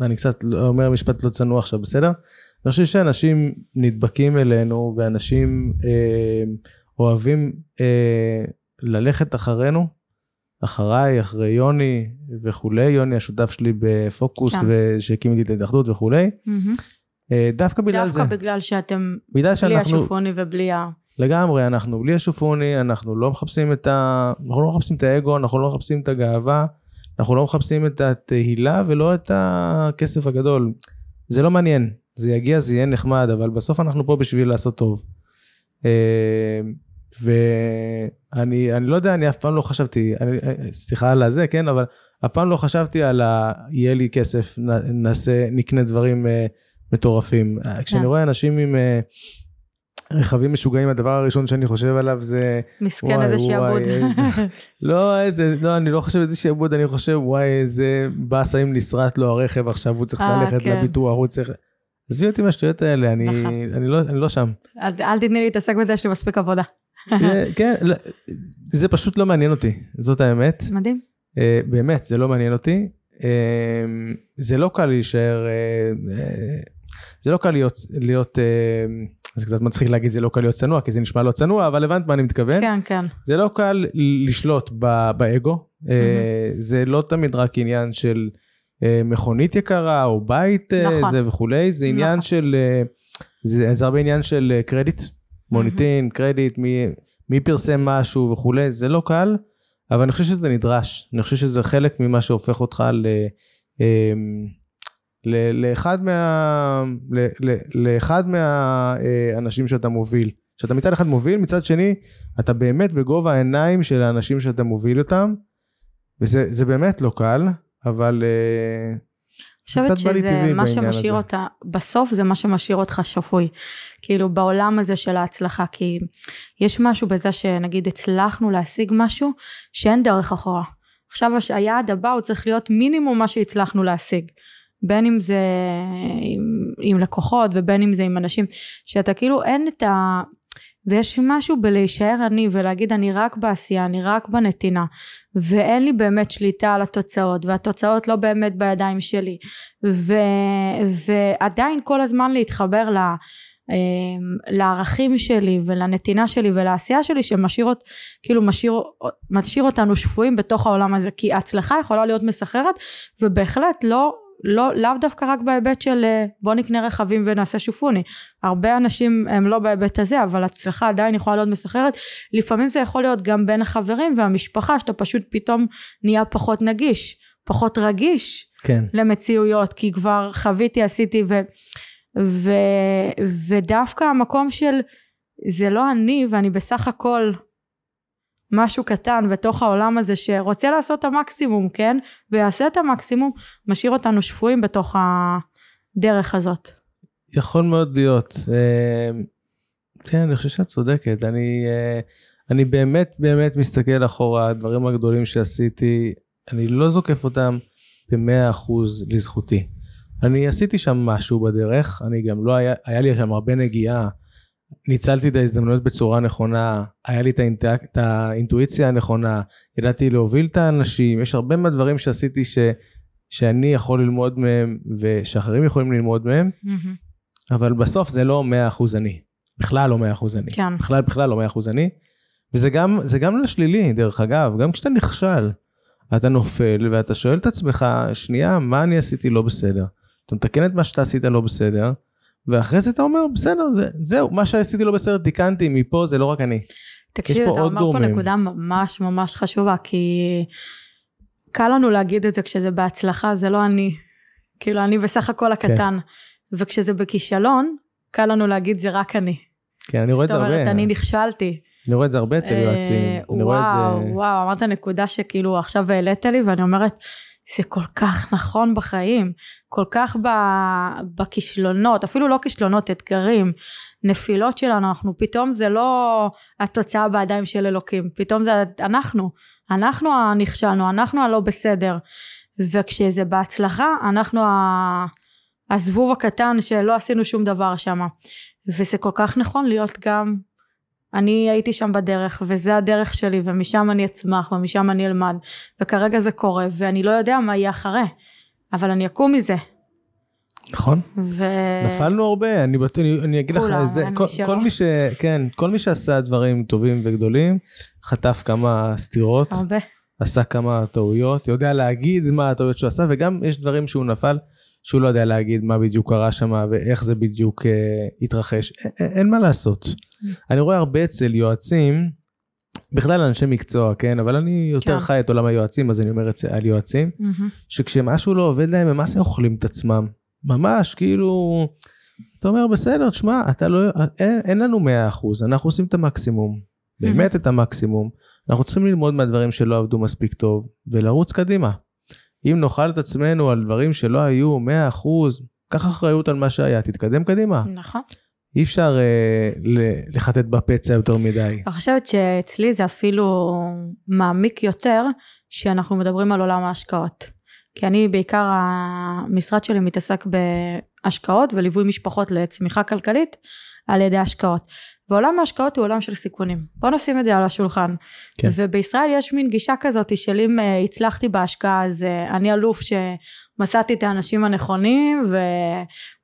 אני קצת אומר משפט לא צנוע עכשיו, בסדר? אני חושב שאנשים נדבקים אלינו ואנשים אה, אוהבים אה, ללכת אחרינו, אחריי, אחרי יוני וכולי, יוני השותף שלי בפוקוס כן. ושהקים איתי את ההתאחדות וכולי. אה, דווקא בגלל זה, דווקא בגלל שאתם בגלל בלי שאנחנו, השופוני ובלי ה... לגמרי, אנחנו בלי השופוני, אנחנו לא מחפשים את ה... אנחנו לא מחפשים את האגו, אנחנו לא מחפשים את הגאווה, אנחנו לא מחפשים את התהילה ולא את הכסף הגדול. זה לא מעניין, זה יגיע, זה יהיה נחמד, אבל בסוף אנחנו פה בשביל לעשות טוב. אה, ואני אני לא יודע, אני אף פעם לא חשבתי, אני, סליחה על הזה, כן, אבל אף פעם לא חשבתי על ה... יהיה לי כסף, נעשה, נקנה דברים אה, מטורפים. כשאני כן. רואה אנשים עם... אה, רכבים משוגעים הדבר הראשון שאני חושב עליו זה מסכן וואי, איזה וואי, שעבוד. איזה- *laughs* לא איזה לא אני לא חושב איזה שעבוד אני חושב וואי איזה באסה אם נסרט לו הרכב עכשיו הוא צריך אה, ללכת כן. לביטוח הוא צריך. עזבי אותי מהשטויות האלה אני נכון. אני לא אני לא שם. אל אל תתני לי להתעסק בזה, יש לי מספיק עבודה. *laughs* כן לא, זה פשוט לא מעניין אותי זאת האמת מדהים. אה, באמת זה לא מעניין אותי אה, זה לא קל להישאר אה, זה לא קל להיות להיות זה קצת מצחיק להגיד זה לא קל להיות צנוע כי זה נשמע לא צנוע אבל הבנת מה אני מתכוון. כן, כן. זה לא קל לשלוט באגו, אה, זה לא תמיד רק עניין של מכונית יקרה או בית נכון. זה וכולי, זה עניין נכון. של, זה זה הרבה עניין של קרדיט, מוניטין, קרדיט, מי- מי פרסם משהו וכולי, זה לא קל, אבל אני חושב שזה נדרש, אני חושב שזה חלק ממה שהופך אותך ל... אה, ל- לאחד מה... ל- ל- לאחד מהאנשים שאתה מוביל. שאתה מצד אחד מוביל, מצד שני אתה באמת בגובה העיניים של האנשים שאתה מוביל אותם, וזה זה באמת לא קל, אבל אה, חושבת שזה מה שמשאיר הזה. אותה, בסוף זה מה שמשאיר אותך שפוי. כאילו בעולם הזה של ההצלחה, כי יש משהו בזה שנגיד הצלחנו להשיג משהו שאין דרך אחורה. עכשיו היעד הבא הוא צריך להיות מינימום מה שהצלחנו להשיג. בין אם זה עם, עם לקוחות ובין אם זה עם אנשים, שאתה כאילו אין את ה... ויש משהו בלהישאר אני ולהגיד אני רק בעשייה, אני רק בנתינה, ואין לי באמת שליטה על התוצאות, והתוצאות לא באמת בידיים שלי, ו, ועדיין כל הזמן להתחבר ל... אמ, לערכים שלי ולנתינה שלי ולעשייה שלי שמשאיר כאילו משאיר, משאיר אותנו שפויים בתוך העולם הזה כי הצלחה יכולה להיות מסחררת ובהחלט לא לא לאו דווקא רק בהיבט של אה, בוא נקנה רכבים ונעשה שופוני הרבה אנשים הם לא בהיבט הזה אבל הצלחה עדיין יכולה להיות מסחררת לפעמים זה יכול להיות גם בין החברים והמשפחה שאתה פשוט פתאום נהיה פחות נגיש פחות רגיש כן. למציאויות כי כבר חוויתי עשיתי ו, ו, ודווקא המקום של זה לא אני ואני בסך הכל משהו קטן בתוך העולם הזה שרוצה לעשות את המקסימום כן ויעשה את המקסימום משאיר אותנו שפויים בתוך הדרך הזאת יכול מאוד להיות. אה, כן, אני חושב שאת צודקת. אני, אה, אני באמת באמת מסתכל אחורה, הדברים הגדולים שעשיתי, אני לא זוקף אותם במאה אחוז לזכותי. אני עשיתי שם משהו בדרך, אני גם לא היה, היה לי שם הרבה נגיעה, ניצלתי את ההזדמנויות בצורה נכונה, היה לי את, האינט... את האינטואיציה הנכונה, ידעתי להוביל את האנשים, יש הרבה מהדברים שעשיתי ש... שאני יכול ללמוד מהם ושאחרים יכולים ללמוד מהם, אבל בסוף זה לא 100% אני. בכלל לא 100% אני. כן בכלל בכלל לא 100% אני. וזה גם, גם לשלילי, דרך אגב, גם כשאתה נכשל, אתה נופל ואתה שואל את עצמך, שנייה, מה אני עשיתי לא בסדר? אתה מתקן את מה שאתה עשית לא בסדר, ואחרי זה אתה אומר, בסדר, זה, זהו, מה שעשיתי לא בסדר תיקנתי, מפה זה לא רק אני. תקשיב פה אתה אומר פה גורמים. נקודה ממש ממש חשובה כי קל לנו להגיד את זה כשזה בהצלחה זה לא אני כאילו אני בסך הכל כן. הקטן וכשזה בכישלון קל לנו להגיד זה רק אני כן, אני רואה את זה זאת הרבה. אומרת אני נכשלתי אני רואה את זה הרבה אצל אה, יועצים. וואו. וואו אמרת נקודה שכאילו עכשיו העלית לי ואני אומרת זה כל כך נכון בחיים כל כך בכישלונות אפילו לא כישלונות אתגרים נפילות שלנו אנחנו פתאום זה לא התוצאה בידיים של אלוקים פתאום זה אנחנו אנחנו הנכשלנו אנחנו הלא בסדר. וכשזה בהצלחה אנחנו הזבוב הקטן שלא עשינו שום דבר שם וזה כל כך נכון להיות גם אני הייתי שם בדרך וזה הדרך שלי ומשם אני אצמח ומשם אני אלמד וכרגע זה קורה ואני לא יודע מה יהיה אחרי אבל אני אקום מזה נכון. ו... נפלנו הרבה, אני, אני, אני אגיד לך, כולם, זה, כל, שלא. כל מי ש... כן, כל מי שעשה דברים טובים וגדולים, חטף כמה סתירות, הרבה עשה כמה טעויות, יודע להגיד מה הטעויות שהוא עשה, וגם יש דברים שהוא נפל, שהוא לא יודע להגיד מה בדיוק קרה שם ואיך זה בדיוק אה, התרחש. א- א- אין מה לעשות. אני רואה הרבה אצל יועצים, בכלל אנשי מקצוע, כן, אבל אני יותר כן. חי את עולם היועצים, אז אני אומר את זה על יועצים. מהמם. שכשמשהו לא עובד להם, הם מה זה אוכלים את עצמם? ממש, כאילו, אתה אומר, בסדר, תשמע, אתה לא, אין, אין לנו 100%, אנחנו עושים את המקסימום, באמת את המקסימום. אנחנו צריכים ללמוד מהדברים שלא עבדו מספיק טוב, ולרוץ קדימה. אם נאכל את עצמנו על דברים שלא היו 100%, קח אחריות על מה שהיה, תתקדם קדימה. נכון אי אפשר אה, לחטט בפצע יותר מדי. אני חושבת שאצלי זה אפילו מעמיק יותר שאנחנו מדברים על עולם ההשקעות. כי אני בעיקר המשרד שלי מתעסק בהשקעות וליווי משפחות לצמיחה כלכלית על ידי השקעות. ועולם ההשקעות הוא עולם של סיכונים. בוא נשים את זה על השולחן. כן. ובישראל יש מין גישה כזאת של אם אה, הצלחתי בהשקעה אז אה, אני אלוף שמצאתי את האנשים הנכונים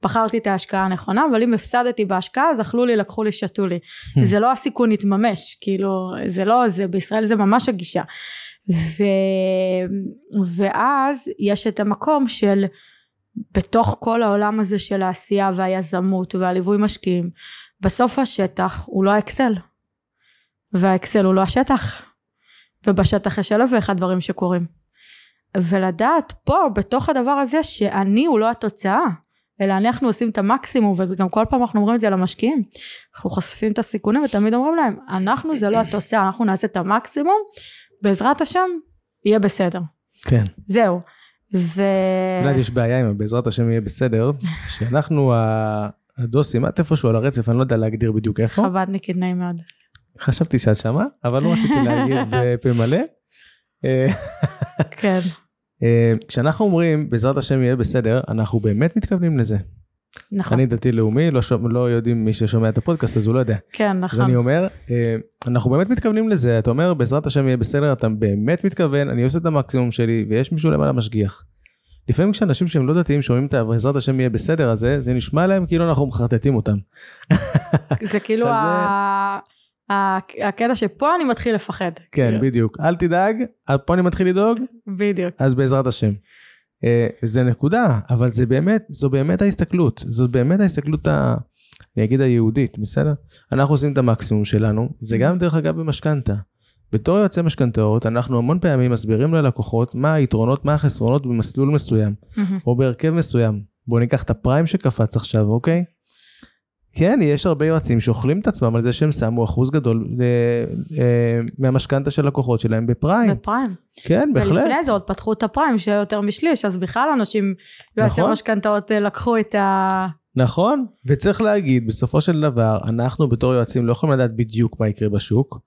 ובחרתי את ההשקעה הנכונה אבל אם הפסדתי בהשקעה אז אכלו לי לקחו לי שתו לי. זה לא הסיכון יתממש כאילו זה לא זה בישראל זה ממש הגישה. ו... ואז יש את המקום של בתוך כל העולם הזה של העשייה והיזמות והליווי משקיעים בסוף השטח הוא לא האקסל והאקסל הוא לא השטח ובשטח יש אלף ואחד דברים שקורים. ולדעת פה בתוך הדבר הזה שאני הוא לא התוצאה אלא אנחנו עושים את המקסימום וגם כל פעם אנחנו אומרים את זה למשקיעים אנחנו חושפים את הסיכונים ותמיד אומרים להם אנחנו זה לא התוצאה אנחנו נעשה את המקסימום בעזרת השם יהיה בסדר. כן. זהו. ו... יודעת, יש בעיה עם בעזרת השם יהיה בסדר, *laughs* שאנחנו ה- הדוסים, את איפשהו על הרצף, אני לא יודע להגדיר בדיוק איפה. חב"דניקית נעים מאוד. חשבתי שאת שמה, אבל לא רציתי להגיד *laughs* בפה מלא. אה, כן. אה, כשאנחנו אומרים בעזרת השם יהיה בסדר, אנחנו באמת מתכוונים לזה. נכון. אני דתי לאומי, לא, שומע- לא יודעים מי ששומע את הפודקאסט אז הוא לא יודע. כן, אז נכון. אני אומר, אה, אנחנו באמת מתכוונים לזה, אתה אומר בעזרת השם יהיה בסדר, אתה באמת מתכוון, אני עושה את המקסימום שלי ויש מישהו למעלה משגיח. לפעמים כשאנשים שהם לא דתיים שומעים את בעזרת השם יהיה בסדר הזה, זה נשמע להם כאילו אנחנו מחרטטים אותם. *laughs* זה כאילו אז זה- ה- הקטע שפה אני מתחיל לפחד. כן, כאילו, בדיוק. אל תדאג, פה אני מתחיל לדאוג, בדיוק. אז בעזרת השם. אה, זה נקודה, אבל זה באמת, זו באמת ההסתכלות, זו באמת ההסתכלות, ה, אני אגיד היהודית, בסדר? אנחנו עושים את המקסימום שלנו, זה גם דרך אגב במשכנתה. בתור יועצי משכנתאות, אנחנו המון פעמים מסבירים ללקוחות מה היתרונות, מה החסרונות במסלול מסוים. או בהרכב מסוים. בואו ניקח את הפריים שקפץ עכשיו, אוקיי? כן, יש הרבה יועצים שאוכלים את עצמם על זה שהם שמו אחוז גדול אה, אה, מהמשכנתה של לקוחות שלהם בפריים. בפריים. כן, בהחלט. ולפני זה עוד פתחו את הפריים שהיה יותר משליש, אז בכלל אנשים, יועצי נכון. משכנתאות אה, לקחו את ה... נכון, וצריך להגיד, בסופו של דבר, אנחנו בתור יועצים לא יכולים לדעת בדיוק מה יקרה בשוק,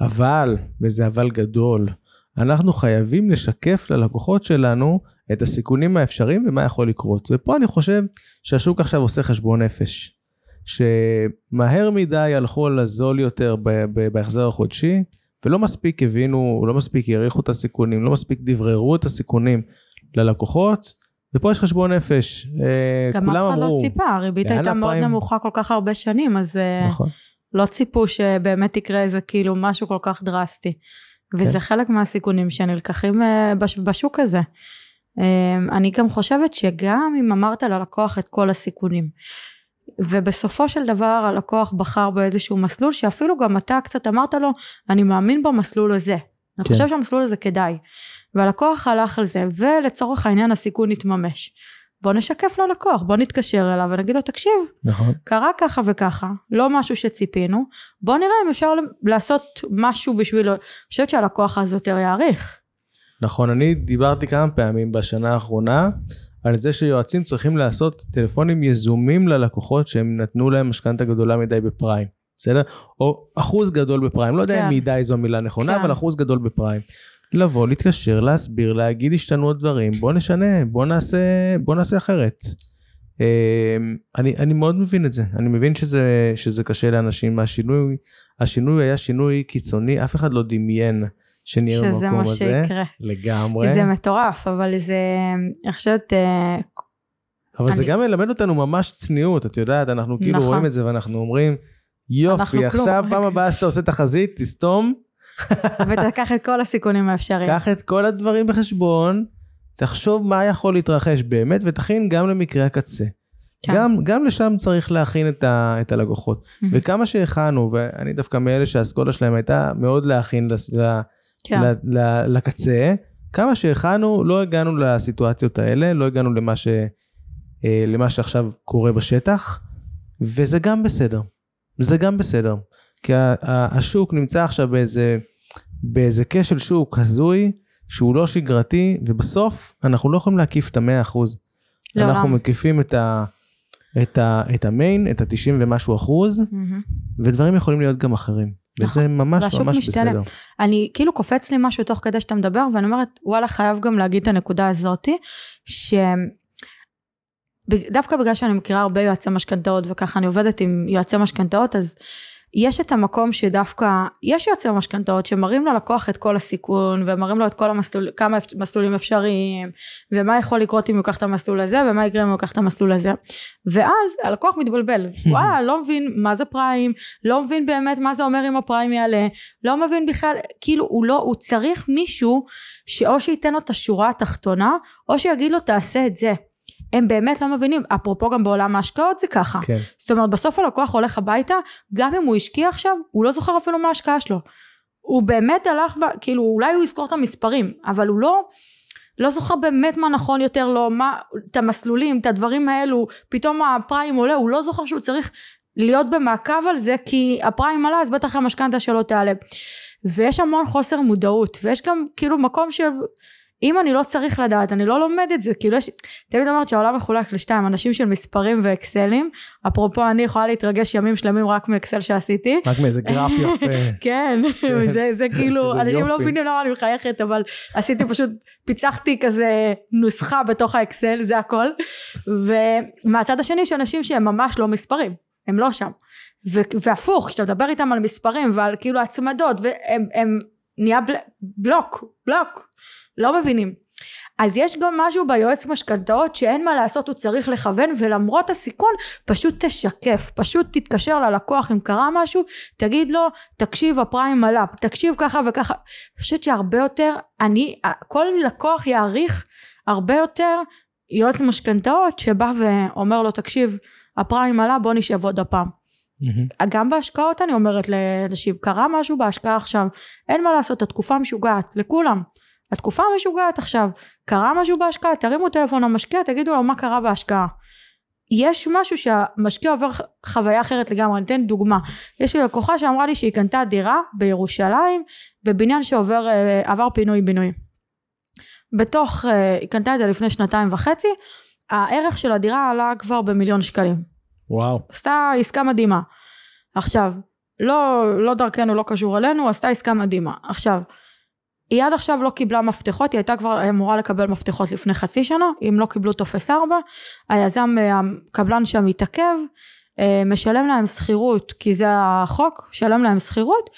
אבל, וזה אבל גדול, אנחנו חייבים לשקף ללקוחות שלנו את הסיכונים האפשריים ומה יכול לקרות. ופה אני חושב שהשוק עכשיו עושה חשבון נפש. שמהר מדי הלכו על הזול יותר בהחזר החודשי, ולא מספיק הבינו, לא מספיק העריכו את הסיכונים, לא מספיק דבררו את הסיכונים ללקוחות, ופה יש חשבון נפש. אה, גם אף אחד לא ציפה, הריבית הייתה מאוד? נמוכה כל כך הרבה שנים, אז אה, נכון. לא ציפו שבאמת יקרה איזה כאילו משהו כל כך דרסטי. וזה כן. חלק מהסיכונים שנלקחים אה, בש- בשוק הזה. אה, אני גם חושבת שגם אם אמרת ללקוח את כל הסיכונים, ובסופו של דבר הלקוח בחר באיזשהו מסלול שאפילו גם אתה קצת אמרת לו, אני מאמין במסלול הזה. אני כן. חושב שהמסלול הזה כדאי. והלקוח הלך על זה, ולצורך העניין הסיכון התממש. בוא נשקף ללקוח, בוא נתקשר אליו ונגיד לו, תקשיב, נכון. קרה ככה וככה, לא משהו שציפינו, בוא נראה אם אפשר לעשות משהו בשבילו. אני חושבת שהלקוח אז יותר יעריך. נכון, אני דיברתי כמה פעמים בשנה האחרונה על זה שיועצים צריכים לעשות טלפונים יזומים ללקוחות שהם נתנו להם משכנתה גדולה מדי בפריים, בסדר? או אחוז גדול בפריים, לא יודע אם כן. מדי זו המילה נכונה, כן. אבל אחוז גדול בפריים. לבוא, להתקשר, להסביר, להגיד השתנו הדברים, בוא נשנה, בוא נעשה, בוא נעשה אחרת. אה, אני, אני מאוד מבין את זה, אני מבין שזה, שזה קשה לאנשים, השינוי, השינוי היה שינוי קיצוני, אף אחד לא דמיין שנהיה במקום הזה. שזה מה שיקרה. לגמרי. זה מטורף, אבל זה, אני חושבת, אה, אבל זה אני- גם מלמד אותנו ממש צניעות, את יודעת, אנחנו כאילו נכון. רואים את זה ואנחנו אומרים, אנחנו יופי, כלום." עכשיו פעם הבאה שאתה עושה תחזית, תסתום, *laughs* ותקח את כל הסיכונים האפשריים. קח את כל הדברים בחשבון, תחשוב מה יכול להתרחש באמת, ותכין גם למקרה הקצה. כן. גם, גם לשם צריך להכין את, ה, את הלקוחות. וכמה שהכנו, ואני דווקא מאלה שהאסכולה שלהם הייתה מאוד להכין לס- ל- כן. ל- ל- לקצה, כמה שהכנו, לא הגענו לסיטואציות האלה, לא הגענו למה, ש, אה, למה שעכשיו קורה בשטח, וזה גם בסדר. זה גם בסדר. כי השוק נמצא עכשיו באיזה, באיזה כשל שוק הזוי, שהוא לא שגרתי, ובסוף אנחנו לא יכולים להקיף את המאה אחוז. לעולם. אנחנו מקיפים את, ה, את, ה, את המיין, את ה-90 ומשהו אחוז, מהמם. ודברים יכולים להיות גם אחרים. נכון. וזה ממש והשוק ממש משתנה. בסדר. אני כאילו קופץ לי משהו תוך כדי שאתה מדבר ואני אומרת וואלה חייב גם להגיד את הנקודה הזאתי ש... דווקא בגלל שאני מכירה הרבה יועצי משכנתאות וככה אני עובדת עם יועצי משכנתאות אז יש את המקום שדווקא יש יועצי משכנתאות שמראים ללקוח את כל הסיכון ומראים לו את כל המסלול כמה מסלולים אפשריים ומה יכול לקרות אם הוא ייקח את המסלול הזה ומה יקרה אם הוא ייקח את המסלול הזה ואז הלקוח מתבלבל *laughs* וואלה לא מבין מה זה פריים לא מבין באמת מה זה אומר אם הפריים יעלה לא מבין בכלל, כאילו הוא לא, הוא צריך מישהו שאו שייתן לו את השורה התחתונה, או שיגיד לו תעשה את זה. הם באמת לא מבינים, אפרופו גם בעולם ההשקעות זה ככה. כן. זאת אומרת בסוף הלקוח הולך הביתה, גם אם הוא השקיע עכשיו, הוא לא זוכר אפילו מה ההשקעה שלו. הוא באמת הלך, ב, כאילו אולי הוא יזכור את המספרים, אבל הוא לא, לא זוכר באמת מה נכון יותר לו, מה, את המסלולים, את הדברים האלו, פתאום הפריים עולה, הוא לא זוכר שהוא צריך להיות במעקב על זה, כי הפריים עלה אז בטח המשכנתה שלו תעלה. ויש המון חוסר מודעות, ויש גם כאילו מקום של אם אני לא צריך לדעת, אני לא לומד את זה, כאילו יש, תמיד אומרת שהעולם מחולק לשתיים, אנשים של מספרים ואקסלים, אפרופו אני יכולה להתרגש ימים שלמים רק מאקסל שעשיתי. רק מאיזה גרף *laughs* יפה. כן, זה, זה כאילו, זה אנשים לא יופי. מבינים למה אני מחייכת, אבל עשיתי פשוט, פיצחתי כזה נוסחה בתוך האקסל, זה הכל. ומהצד השני יש אנשים שהם ממש לא מספרים, הם לא שם. ו- והפוך, כשאתה מדבר איתם על מספרים ועל כאילו הצמדות, והם הם נהיה בל- בלוק, בלוק, לא מבינים. אז יש גם משהו ביועץ משכנתאות שאין מה לעשות, הוא צריך לכוון, ולמרות הסיכון, פשוט תשקף, פשוט תתקשר ללקוח אם קרה משהו, תגיד לו, תקשיב הפריים עלה, תקשיב ככה וככה. אני חושבת שהרבה יותר, אני, כל לקוח יעריך הרבה יותר יועץ משכנתאות שבא ואומר לו, תקשיב, הפריים עלה, בוא נשב עוד הפעם. מהמם. גם בהשקעות אני אומרת לאנשים, קרה משהו בהשקעה עכשיו, אין מה לעשות, התקופה משוגעת, לכולם. התקופה משוגעת עכשיו, קרה משהו בהשקעה, תרימו טלפון למשקיע, תגידו לו מה קרה בהשקעה. יש משהו שהמשקיע עובר חוויה אחרת לגמרי, אני אתן דוגמה. יש לי לקוחה שאמרה לי שהיא קנתה דירה בירושלים, בבניין שעובר אה, עבר פינוי בינוי. בתוך, אה, היא קנתה את זה לפני שנתיים וחצי, הערך של הדירה עלה כבר במיליון שקלים. וואו. עשתה עסקה מדהימה. עכשיו, לא, לא דרכנו, לא קשור אלינו, עשתה עסקה מדהימה. עכשיו, היא עד עכשיו לא קיבלה מפתחות, היא הייתה כבר אמורה לקבל מפתחות לפני חצי שנה, אם לא קיבלו טופס 4, היזם, אה, הקבלן שם התעכב, אה, משלם להם שכירות, כי זה החוק, שלם להם שכירות,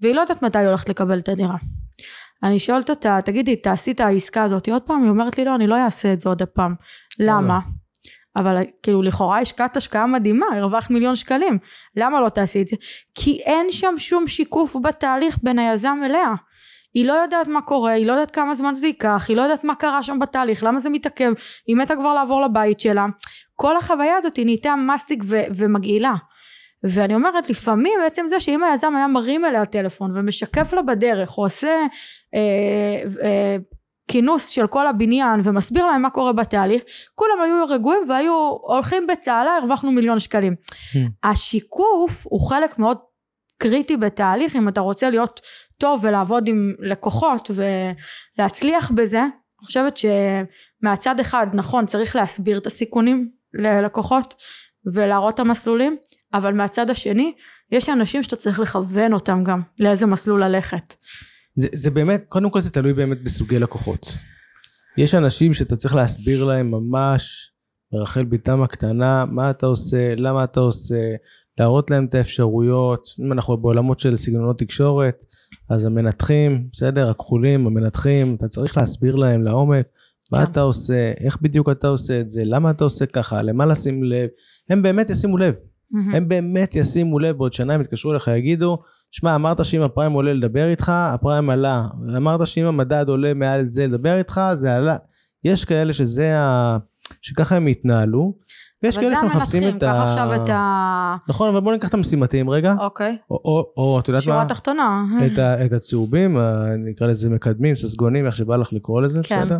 והיא לא יודעת מתי היא הולכת לקבל את הדירה. אני שואלת אותה, תגידי, תעשי את העסקה הזאת עוד פעם? היא אומרת לי, לא, אני לא אעשה את זה עוד הפעם. למה? אבל כאילו לכאורה השקעת השקעה מדהימה, הרווחת מיליון שקלים. למה לא תעשי את זה? כי אין שם שום שיקוף בתהליך בין היזם אליה. היא לא יודעת מה קורה, היא לא יודעת כמה זמן זה ייקח, היא לא יודעת מה קרה שם בתהליך, למה זה מתעכב, היא מתה כבר לעבור לבית שלה. כל החוויה הזאת היא נהייתה מסטיק ו- ומגעילה. ואני אומרת לפעמים בעצם זה שאם היזם היה מרים אליה טלפון ומשקף לה בדרך או עושה אה, אה, כינוס של כל הבניין ומסביר להם מה קורה בתהליך כולם היו רגועים והיו הולכים בצהלה הרווחנו מיליון שקלים. השיקוף הוא חלק מאוד קריטי בתהליך אם אתה רוצה להיות טוב ולעבוד עם לקוחות ולהצליח בזה אני חושבת שמהצד אחד נכון צריך להסביר את הסיכונים ללקוחות ולהראות את המסלולים אבל מהצד השני יש אנשים שאתה צריך לכוון אותם גם לאיזה מסלול ללכת. זה, זה באמת, קודם כל זה תלוי באמת בסוגי לקוחות. יש אנשים שאתה צריך להסביר להם ממש ברחל ביתם הקטנה מה אתה עושה, למה אתה עושה, להראות להם את האפשרויות. אם אנחנו בעולמות של סגנונות תקשורת, אז המנתחים, בסדר, הכחולים, המנתחים, אתה צריך להסביר להם לעומק מה כן. אתה עושה, איך בדיוק אתה עושה את זה, למה אתה עושה ככה, למה לשים לב. הם באמת ישימו לב. הם באמת ישימו לב בעוד שנה הם יתקשרו אליך יגידו שמע אמרת שאם הפריים עולה לדבר איתך הפריים עלה אמרת שאם המדד עולה מעל זה לדבר איתך זה עלה יש כאלה שזה ה... שככה הם יתנהלו ויש אבל כאלה זה שמחפשים את קח ה... עכשיו את ה... נכון אבל בוא ניקח את המשימתיים רגע אוקיי, או, את יודעת שורה מה תחתונה. את, הצהובים נקרא לזה מקדמים ססגונים איך שבא לך לקרוא לזה כן. בסדר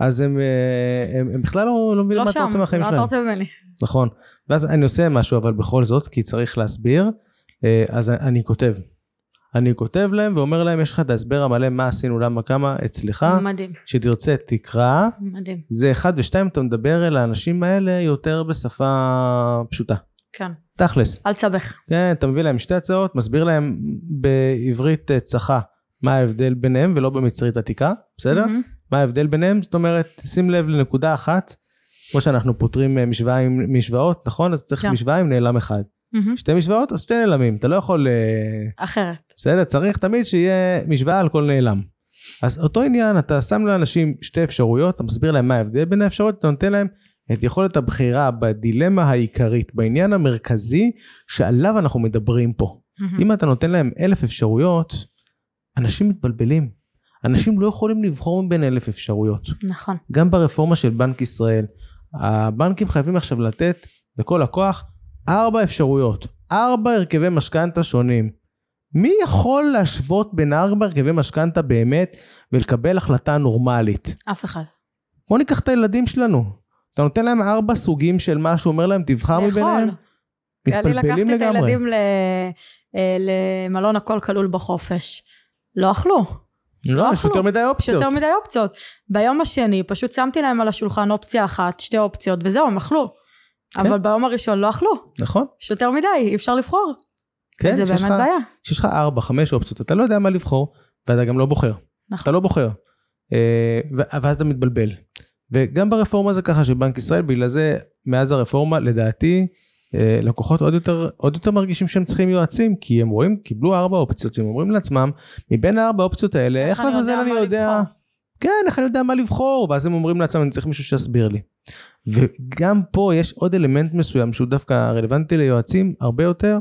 אז הם, אה, הם, הם בכלל לא, לא מבינים לא מה אתה שם, רוצה מהחיים מה שלהם אתה רוצה ממני? נכון. ואז אני עושה משהו אבל בכל זאת כי צריך להסביר אה, אז אני כותב. אני כותב להם ואומר להם יש לך את ההסבר המלא מה עשינו למה כמה אצלך? מדהים, שתרצה תקרא. מדהים, זה אחד ושתיים אתה מדבר אל האנשים האלה יותר בשפה פשוטה. כן, תכלס. אל תסבך. כן אתה מביא להם שתי הצעות מסביר להם בעברית אה, צחה מה ההבדל ביניהם ולא במצרית עתיקה בסדר? מהמם. מה ההבדל ביניהם? זאת אומרת שים לב לנקודה אחת כמו שאנחנו פותרים אה, משוואה עם משוואות נכון? אז צריך כן. משוואה עם נעלם אחד מהמם. שתי משוואות אז שתי נעלמים אתה לא יכול אה, אחרת. בסדר צריך תמיד שיהיה משוואה על כל נעלם. אז אותו עניין אתה שם לאנשים שתי אפשרויות אתה מסביר להם מה ההבדל בין האפשרויות אתה נותן להם את יכולת הבחירה בדילמה העיקרית בעניין המרכזי שעליו אנחנו מדברים פה. מהמם. אם אתה נותן להם אלף אפשרויות אנשים מתבלבלים. אנשים לא יכולים לבחור מבין אלף אפשרויות. נכון. גם ברפורמה של בנק ישראל, הבנקים חייבים עכשיו לתת לכל לקוח ארבע אפשרויות, ארבע הרכבי משכנתה שונים. מי יכול להשוות בין ארבע הרכבי משכנתה באמת ולקבל החלטה נורמלית? אף אחד. בוא ניקח את הילדים שלנו. אתה נותן להם ארבע סוגים של משהו, אומר להם תבחר מביניהם, אני לקחתי מתפלפלים את לגמרי. הילדים ל- אה, למלון הכל כלול בחופש. לא אכלו. לא, יש אכלו. יותר מדי יש אופציות. יותר מדי אופציות. ביום השני פשוט שמתי להם על השולחן אופציה אחת, שתי אופציות, וזהו, הם אכלו. כן. אבל ביום הראשון לא אכלו, נכון? יש יותר מדי, אי אפשר לבחור. כן, זה באמת בעיה. כשיש לך ארבע, חמש אופציות, אתה לא יודע מה לבחור, ואתה גם לא בוחר. נכון. אתה לא בוחר. אה, ואז אתה מתבלבל. וגם ברפורמה זה ככה שבנק ישראל, בגלל זה, מאז הרפורמה, לדעתי, אה, לקוחות עוד יותר, עוד יותר מרגישים שהם צריכים יועצים, כי הם רואים, קיבלו ארבע אופציות, והם אומרים לעצמם, מבין הארבע האופציות האלה, איך אני יודע לעזאזל אני יודע... לבחור?" כן, איך אני יודע מה לבחור? ואז הם אומרים לעצמם, אני צריך מישהו שיסביר לי. וגם פה יש עוד אלמנט מסוים שהוא דווקא רלוונטי ליועצים הרבה יותר,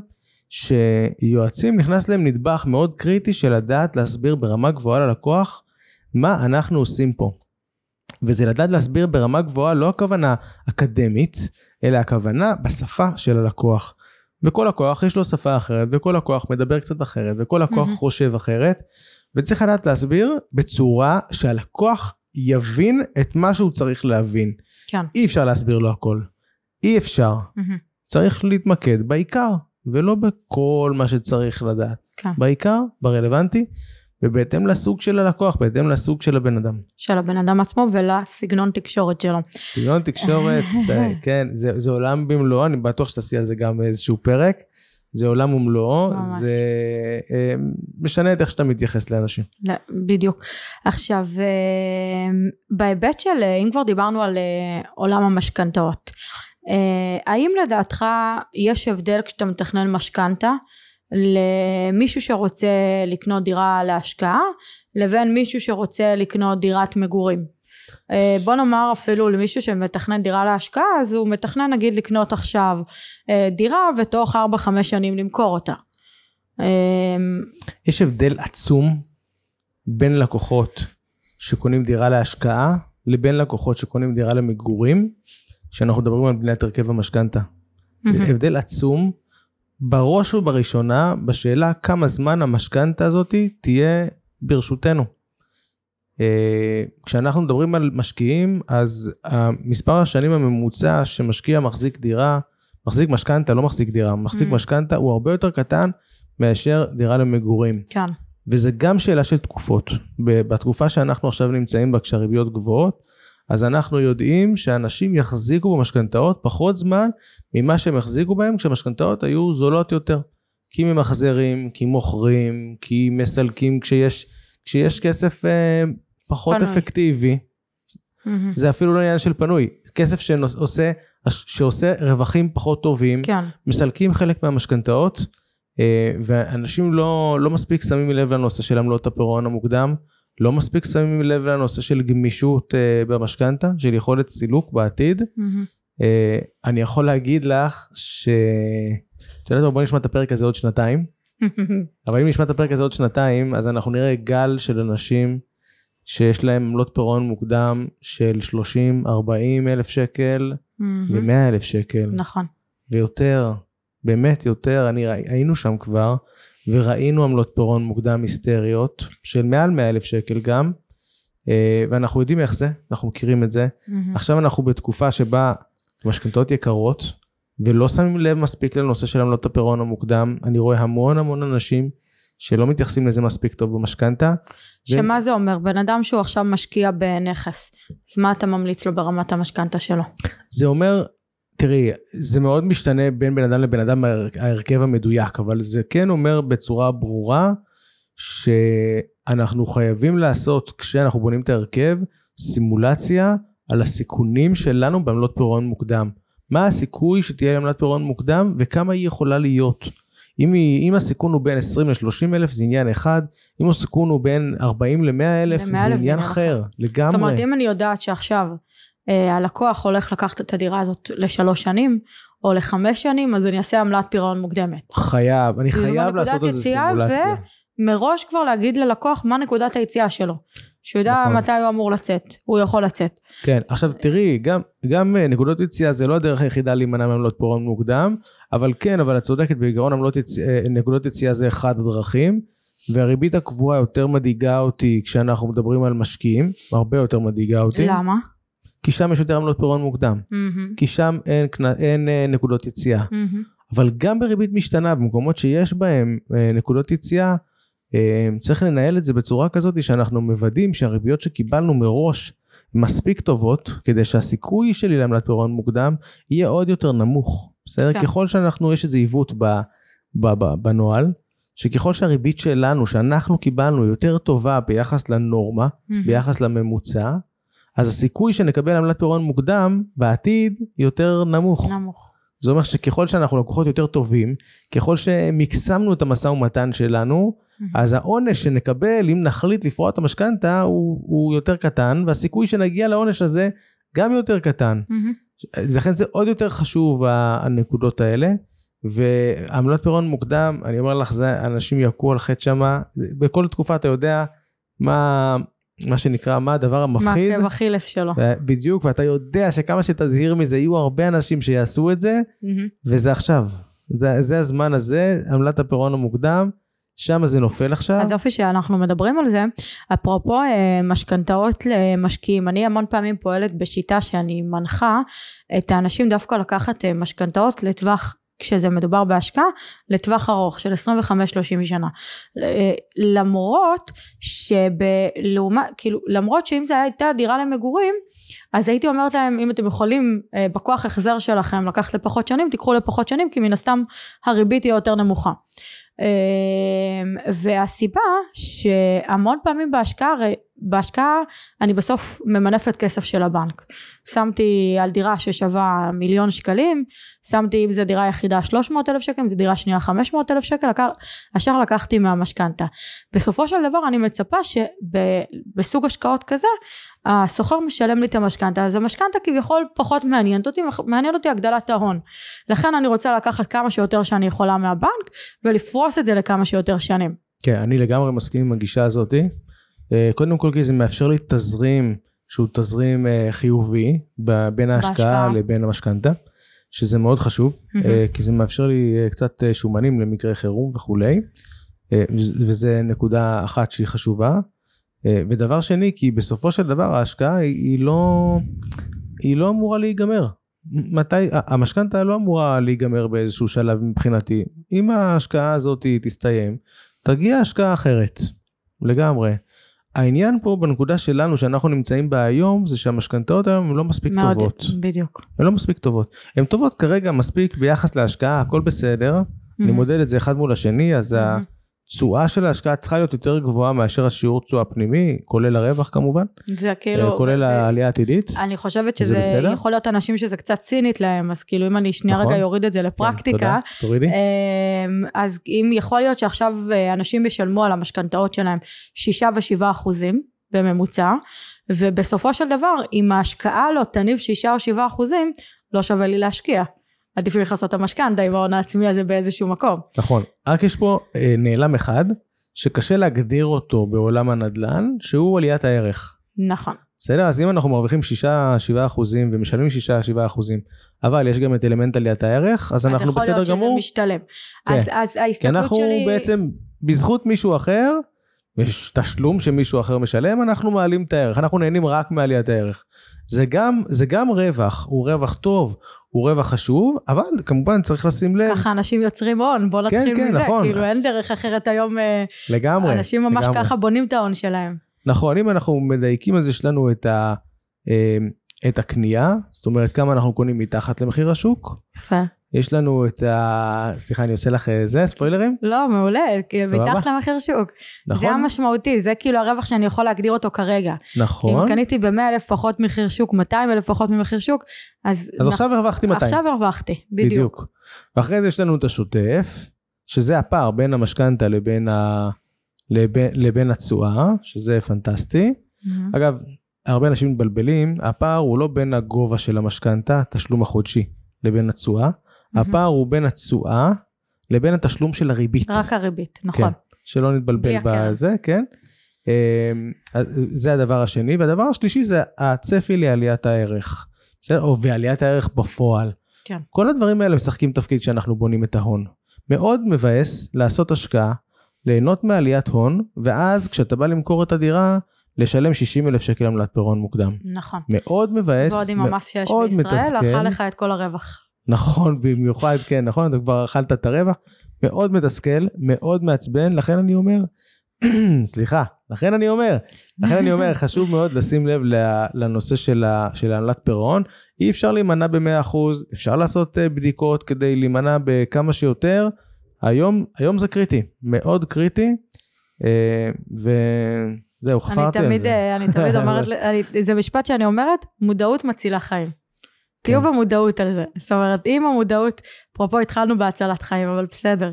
שיועצים נכנס להם נדבך מאוד קריטי של לדעת להסביר ברמה גבוהה ללקוח מה אנחנו עושים פה. וזה לדעת להסביר ברמה גבוהה לא הכוונה אקדמית, אלא הכוונה בשפה של הלקוח. וכל לקוח יש לו שפה אחרת, וכל לקוח מדבר קצת אחרת, וכל לקוח מהמם. חושב אחרת, וצריך לדעת להסביר בצורה שהלקוח יבין את מה שהוא צריך להבין. כן. אי אפשר להסביר לו הכל. אי אפשר. מהמם. צריך להתמקד בעיקר, ולא בכל מה שצריך לדעת. כן. בעיקר, ברלוונטי, ובהתאם לסוג של הלקוח, בהתאם לסוג של הבן אדם. של הבן אדם עצמו ולסגנון תקשורת שלו. סגנון תקשורת, זה- *laughs* כן, זה, זה עולם במלואו, אני בטוח שתעשי על זה גם איזשהו פרק. זה עולם ומלואו, ממש. זה אה, משנה את איך שאתה מתייחס לאנשים. לא, בדיוק. עכשיו, אה, בהיבט של, אה, אם כבר דיברנו על אה, עולם המשכנתאות, אה, האם לדעתך יש הבדל כשאתה מתכנן משכנתה למישהו שרוצה לקנות דירה להשקעה לבין מישהו שרוצה לקנות דירת מגורים? אה, בוא נאמר אפילו למישהו שמתכנן דירה להשקעה אז הוא מתכנן נגיד לקנות עכשיו אה, דירה ותוך 4-5 שנים למכור אותה. אה, יש הבדל עצום בין לקוחות שקונים דירה להשקעה לבין לקוחות שקונים דירה למגורים, שאנחנו מדברים על בניית הרכב המשכנתה. הבדל עצום בראש ובראשונה בשאלה כמה זמן המשכנתה הזאת תהיה ברשותנו. אה, כשאנחנו מדברים על משקיעים אז מספר השנים הממוצע שמשקיע מחזיק דירה, מחזיק משכנתה לא מחזיק דירה, מחזיק Mm. משכנתה הוא הרבה יותר קטן מאשר דירה למגורים. כן. וזה גם שאלה של תקופות. בתקופה שאנחנו עכשיו נמצאים בה כשהריביות גבוהות, אז אנחנו יודעים שאנשים יחזיקו במשכנתאות פחות זמן ממה שהם החזיקו בהם כשהמשכנתאות היו זולות יותר. כי ממחזרים, כי מוכרים, כי מסלקים כשיש, כשיש כסף אה, פחות פנוי. אפקטיבי. מהמם. זה אפילו לא עניין של פנוי. כסף שעושה, שעושה רווחים פחות טובים. כן. מסלקים חלק מהמשכנתאות אה, ואנשים לא, לא מספיק שמים לב לנושא של עמלות הפירעון המוקדם, לא מספיק שמים לב לנושא של גמישות אה, במשכנתה, של יכולת סילוק בעתיד. אה, אני יכול להגיד לך ש... את יודעת מה, בוא נשמע את הפרק הזה עוד שנתיים, אבל אם נשמע את הפרק הזה עוד שנתיים, אז אנחנו נראה גל של אנשים שיש להם עמלות פירעון מוקדם של 30, 40 אלף שקל מהמם. ו-100 אלף שקל. נכון. ויותר, באמת יותר, אני, היינו שם כבר, וראינו עמלות פירעון מוקדם היסטריות, של מעל 100 אלף שקל גם, אה, ואנחנו יודעים איך זה, אנחנו מכירים את זה. מהמם. עכשיו אנחנו בתקופה שבה משכנתאות יקרות, ולא שמים לב מספיק לנושא של עמלות הפירעון המוקדם, אני רואה המון המון אנשים שלא מתייחסים לזה מספיק טוב במשכנתה. שמה זה אומר? בן אדם שהוא עכשיו משקיע בנכס, אז מה אתה ממליץ לו ברמת המשכנתה שלו? זה אומר, תראי, זה מאוד משתנה בין בן אדם לבן אדם ההר- ההרכב המדויק, אבל זה כן אומר בצורה ברורה שאנחנו חייבים לעשות, כשאנחנו בונים את ההרכב, סימולציה על הסיכונים שלנו בעמלות פירעון מוקדם. מה הסיכוי שתהיה עמלת פירעון מוקדם וכמה היא יכולה להיות. אם, היא, אם הסיכון הוא בין 20 ל-30 אלף זה עניין אחד, אם הסיכון הוא בין 40 ל-100 אלף ל- 100 זה עניין עניין אחר, לגמרי. זאת אומרת, אם אני יודעת שעכשיו אה, הלקוח הולך לקחת את הדירה הזאת לשלוש שנים, או לחמש שנים, אז אני אעשה עמלת פירעון מוקדמת. חייב, אני כאילו, חייב לעשות איזה סימולציה. מראש כבר להגיד ללקוח מה נקודת היציאה שלו. שהוא יודע נכון. מתי הוא אמור לצאת, הוא יכול לצאת. כן, עכשיו תראי, גם, גם אה, נקודות יציאה זה לא הדרך היחידה להימנע מעמלות פירעון מוקדם, אבל כן, אבל את צודקת, בעיקרון עמלות יצ... אה, נקודות יציאה זה אחד הדרכים, והריבית הקבועה יותר מדאיגה אותי כשאנחנו מדברים על משקיעים, הרבה יותר מדאיגה אותי, למה? כי שם יש יותר עמלות פירעון מוקדם, מהמם, כי שם אין, קנ- אין אה, נקודות יציאה, מהמם. אבל גם בריבית משתנה, במקומות שיש בהם אה, נקודות יציאה, אה, צריך לנהל את זה בצורה כזאת שאנחנו מוודאים שהריביות שקיבלנו מראש מספיק טובות כדי שהסיכוי שלי לעמלת פירעון מוקדם יהיה עוד יותר נמוך. בסדר? כן. ככל שאנחנו, יש איזה עיוות ב, ב, ב, בנוהל, שככל שהריבית שלנו, שאנחנו קיבלנו יותר טובה ביחס לנורמה, מהמם. ביחס לממוצע, אז הסיכוי שנקבל עמלת פירעון מוקדם בעתיד יותר נמוך. נמוך. זה אומר שככל שאנחנו לקוחות יותר טובים, ככל שמקסמנו את המשא ומתן שלנו, אז העונש שנקבל אם נחליט לפרוע את המשכנתה הוא, הוא יותר קטן, והסיכוי שנגיע לעונש הזה גם יותר קטן. לכן זה עוד יותר חשוב הנקודות האלה. ועמלת פירעון מוקדם, אני אומר לך, זה אנשים יכו על חטא שמה, בכל תקופה אתה יודע מה, מה שנקרא, מה הדבר מה המפחיד. עקב אכילס שלו. בדיוק, ואתה יודע שכמה שתזהיר מזה, יהיו הרבה אנשים שיעשו את זה, מהמם. וזה עכשיו. זה, זה הזמן הזה, עמלת הפירעון המוקדם, שם זה נופל עכשיו. אז יופי שאנחנו מדברים על זה. אפרופו אה, משכנתאות למשקיעים, אני המון פעמים פועלת בשיטה שאני מנחה את האנשים דווקא לקחת אה, משכנתאות לטווח, כשזה מדובר בהשקעה, לטווח ארוך של 25-30 שנה. אה, למרות שבלעומת, כאילו, למרות שאם זו הייתה דירה למגורים, אז הייתי אומרת להם, אם אתם יכולים אה, בכוח החזר שלכם לקחת לפחות שנים, תיקחו לפחות שנים, כי מן הסתם הריבית היא יותר נמוכה. אמ, והסיבה שהמון פעמים בהשקעה, הרי בהשקעה אני בסוף ממנפת כסף של הבנק. שמתי על דירה ששווה מיליון שקלים, שמתי אם זו דירה יחידה 300 אלף שקל, אם זו דירה שנייה 500 אלף שקל, השאר לקחתי מהמשכנתה. בסופו של דבר אני מצפה שבסוג השקעות כזה, השוכר משלם לי את המשכנתה, אז המשכנתה כביכול פחות מעניינת אותי, מעניין אותי הגדלת ההון. לכן אני רוצה לקחת כמה שיותר שאני יכולה מהבנק, ולפרוס את זה לכמה שיותר שנים. כן, אני לגמרי מסכים עם הגישה הזאתי. אה, קודם כל כי זה מאפשר לי תזרים שהוא תזרים אה, חיובי בין ההשקעה בהשקעה. לבין המשכנתה, שזה מאוד חשוב. אה, כי זה מאפשר לי קצת שומנים למקרה חירום וכולי, וזה- נקודה אחת שהיא חשובה. ודבר שני, כי בסופו של דבר ההשקעה היא, לא, היא לא אמורה להיגמר. מתי, המשכנתה לא אמורה להיגמר באיזשהו שלב מבחינתי. אם ההשקעה הזאת תסתיים, תגיע השקעה אחרת, לגמרי. העניין פה בנקודה שלנו שאנחנו נמצאים בה היום זה שהמשכנתאות היום הן לא מספיק מאוד, טובות. בדיוק. הן לא מספיק טובות. הן טובות כרגע מספיק ביחס להשקעה, הכל בסדר. אני מודד את זה אחד מול השני, אז מהמם. התשואה של ההשקעה צריכה להיות יותר גבוהה מאשר השיעור תשואה פנימי, כולל הרווח כמובן, זה כאילו... כולל זה- העלייה העתידית. אני חושבת זה שזה בסדר? יכול להיות אנשים שזה קצת צינית להם, אז כאילו אם אני שנייה נכון. רגע יוריד את זה כן, לפרקטיקה, תודה, תורידי. אמ, אז אם יכול להיות שעכשיו אה, אנשים ישלמו על המשכנתאות שלהם שישה ושבעה אחוזים בממוצע, ובסופו של דבר אם ההשקעה לא תניב שישה או שבעה אחוזים, לא שווה לי להשקיע. עדיף לי לכסות את המשכנתה עם ההון העצמי הזה באיזשהו מקום. נכון, רק יש פה אה, נעלם אחד, שקשה להגדיר אותו בעולם הנדל"ן, שהוא עליית הערך. נכון. בסדר? אז אם אנחנו מרוויחים 6-7 אחוזים ומשלמים 6-7 אחוזים, אבל יש גם את אלמנט עליית הערך, אז אנחנו אז יכול בסדר להיות שזה גמור. משתלם. כן. אז, אז כי ההסתכלות אנחנו שלי... בעצם, בזכות מישהו אחר, יש תשלום שמישהו אחר משלם, אנחנו מעלים את הערך, אנחנו נהנים רק מעליית הערך. זה גם, זה גם רווח, הוא רווח טוב, הוא רווח חשוב, אבל כמובן צריך לשים לב, ככה אנשים יוצרים הון, בוא נתחיל כן, מזה, נכון. כאילו אין דרך אחרת היום, אה, לגמרי. אנשים ממש לגמרי. ככה בונים את ההון שלהם. נכון, אם אנחנו מדייקים על זה, יש לנו את, ה, אה, את הקנייה, זאת אומרת כמה אנחנו קונים מתחת למחיר השוק, יפה. יש לנו את ה... סליחה, אני עושה לך אה, זה, ספוילרים? לא, מעולה, כי? מתחת למחיר שוק. זה נכון? המשמעותי, זה כאילו הרווח שאני יכול להגדיר אותו כרגע. נכון. אם קניתי ב-100 אלף פחות מחיר שוק, 200 אלף פחות ממחיר שוק, אז... אז עכשיו הרווחתי 200. עכשיו הרווחתי, בדיוק. ואחרי זה יש לנו את השוטף, שזה הפער בין המשכנתה לבין, ה... לבין, לבין התשואה, שזה פנטסטי. מהמם. אגב, הרבה אנשים מתבלבלים, הפער הוא לא בין הגובה של המשכנתה, התשלום החודשי, לבין התשואה, הפער הוא בין התשואה לבין התשלום של הריבית. רק הריבית, נכון. שלא נתבלבל. בזה, כן? אמ, זה הדבר השני, והדבר השלישי זה הצפי לעליית הערך, בסדר? או ועליית הערך בפועל. כן. כל הדברים האלה משחקים תפקיד שאנחנו בונים את ההון. מאוד מבאס לעשות השקעה, ליהנות מעליית הון, ואז כשאתה בא למכור את הדירה, לשלם 60 אלף שקל עמלת פירעון מוקדם. נכון. מאוד מבאס. ועוד עם המס שיש מאוד בישראל, מתסכל. אכל לך את כל הרווח. נכון, במיוחד, כן, נכון, אתה כבר אכלת את הרווח. מאוד מתסכל, מאוד מעצבן, לכן אני אומר, *clears throat* סליחה, לכן אני אומר, לכן אני אומר, *laughs* חשוב מאוד לשים לב לנושא של, של העמלת פירעון. אי אפשר להימנע ב-100%, אפשר לעשות אה, בדיקות כדי להימנע בכמה שיותר. היום, היום זה קריטי, מאוד קריטי, אה, וזהו, חפרתי על זה. אה, אני תמיד *laughs* אומרת, זה משפט שאני אומרת, מודעות מצילה חיים. תהיו כן. במודעות על זה. זאת אומרת, אם המודעות, אפרופו התחלנו בהצלת חיים, אבל בסדר.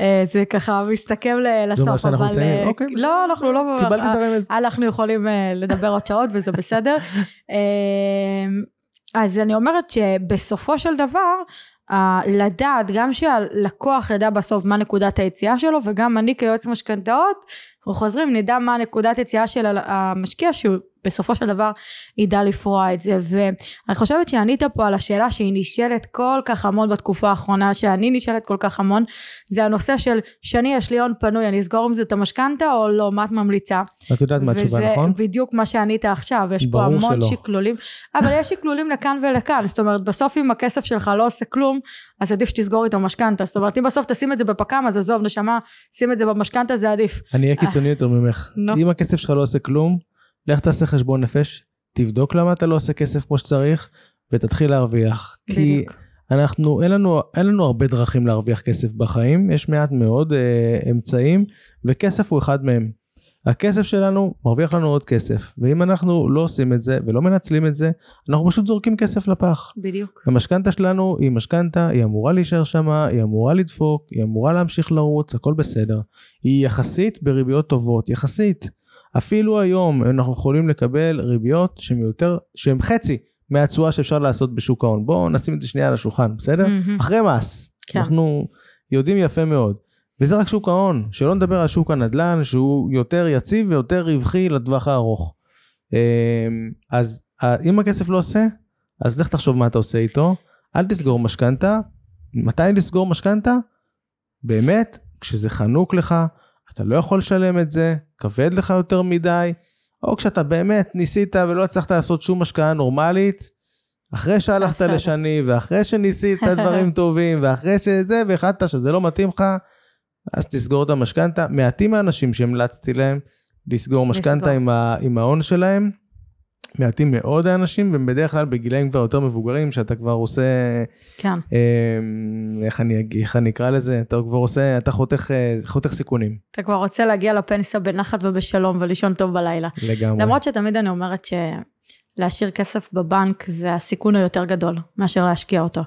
אה, זה ככה מסתכם לסוף, זה מה שאנחנו מסיימים, אוקיי. לא, אנחנו לא... קיבלתי את הרמז. אנחנו יכולים לדבר עוד שעות וזה בסדר. *laughs* אז אני אומרת שבסופו של דבר, לדעת גם שהלקוח ידע בסוף מה נקודת היציאה שלו וגם אני כיועץ משכנתאות חוזרים נדע מה נקודת יציאה של המשקיע שהוא בסופו של דבר ידע לפרוע את זה ואני חושבת שענית פה על השאלה שהיא נשאלת כל כך המון בתקופה האחרונה שאני נשאלת כל כך המון זה הנושא של שני יש לי הון פנוי אני אסגור עם זה את המשכנתה או לא מה את ממליצה את יודעת מה התשובה נכון? וזה בדיוק מה שענית עכשיו יש פה המון שלא. שקלולים אבל יש שקלולים לכאן ולכאן זאת אומרת בסוף אם הכסף שלך לא עושה כלום אז עדיף שתסגור איתו משכנתה זאת אומרת אם בסוף תשים את זה בפק"ם אז עזוב נשמה שים את זה במשכנתה זה עדיף אני אהיה קיצוני יותר ממך אם הכסף שלך לא עושה כלום לך תעשה חשבון נפש, תבדוק למה אתה לא עושה כסף כמו שצריך, ותתחיל להרוויח. בדיוק. כי אנחנו, אין לנו, אין לנו הרבה דרכים להרוויח כסף בחיים, יש מעט מאוד אה, אמצעים, וכסף הוא אחד מהם. הכסף שלנו מרוויח לנו עוד כסף, ואם אנחנו לא עושים את זה ולא מנצלים את זה, אנחנו פשוט זורקים כסף לפח. בדיוק. המשכנתה שלנו היא משכנתה, היא אמורה להישאר שמה, היא אמורה לדפוק, היא אמורה להמשיך לרוץ, הכל בסדר. היא יחסית בריביות טובות, יחסית. אפילו היום אנחנו יכולים לקבל ריביות שהן יותר, שהן חצי מהתשואה שאפשר לעשות בשוק ההון. בואו נשים את זה שנייה על השולחן, בסדר? Mm-hmm. אחרי מס. כן. אנחנו יודעים יפה מאוד. וזה רק שוק ההון, שלא נדבר על שוק הנדל"ן שהוא יותר יציב ויותר רווחי לטווח הארוך. אמ, אז אם הכסף לא עושה, אז לך תחשוב מה אתה עושה איתו. אל תסגור משכנתה. מתי לסגור משכנתה? באמת, כשזה חנוק לך, אתה לא יכול לשלם את זה, כבד לך יותר מדי, או כשאתה באמת ניסית ולא הצלחת לעשות שום השקעה נורמלית, אחרי שהלכת לשני, ואחרי שניסית דברים *laughs* טובים, ואחרי שזה, והחלטת שזה לא מתאים לך, אז תסגור את המשכנתה. מעטים האנשים שהמלצתי להם לסגור משכנתה עם, עם ההון שלהם. מעטים מאוד האנשים, והם בדרך כלל בגילאים כבר יותר מבוגרים, שאתה כבר עושה... כן. אה, איך אני, איך אני אקרא לזה? אתה כבר עושה, אתה חותך, אה, חותך סיכונים. אתה כבר רוצה להגיע לפנסיה בנחת ובשלום ולישון טוב בלילה. לגמרי. למרות שתמיד אני אומרת שלהשאיר כסף בבנק זה הסיכון היותר גדול מאשר להשקיע אותו.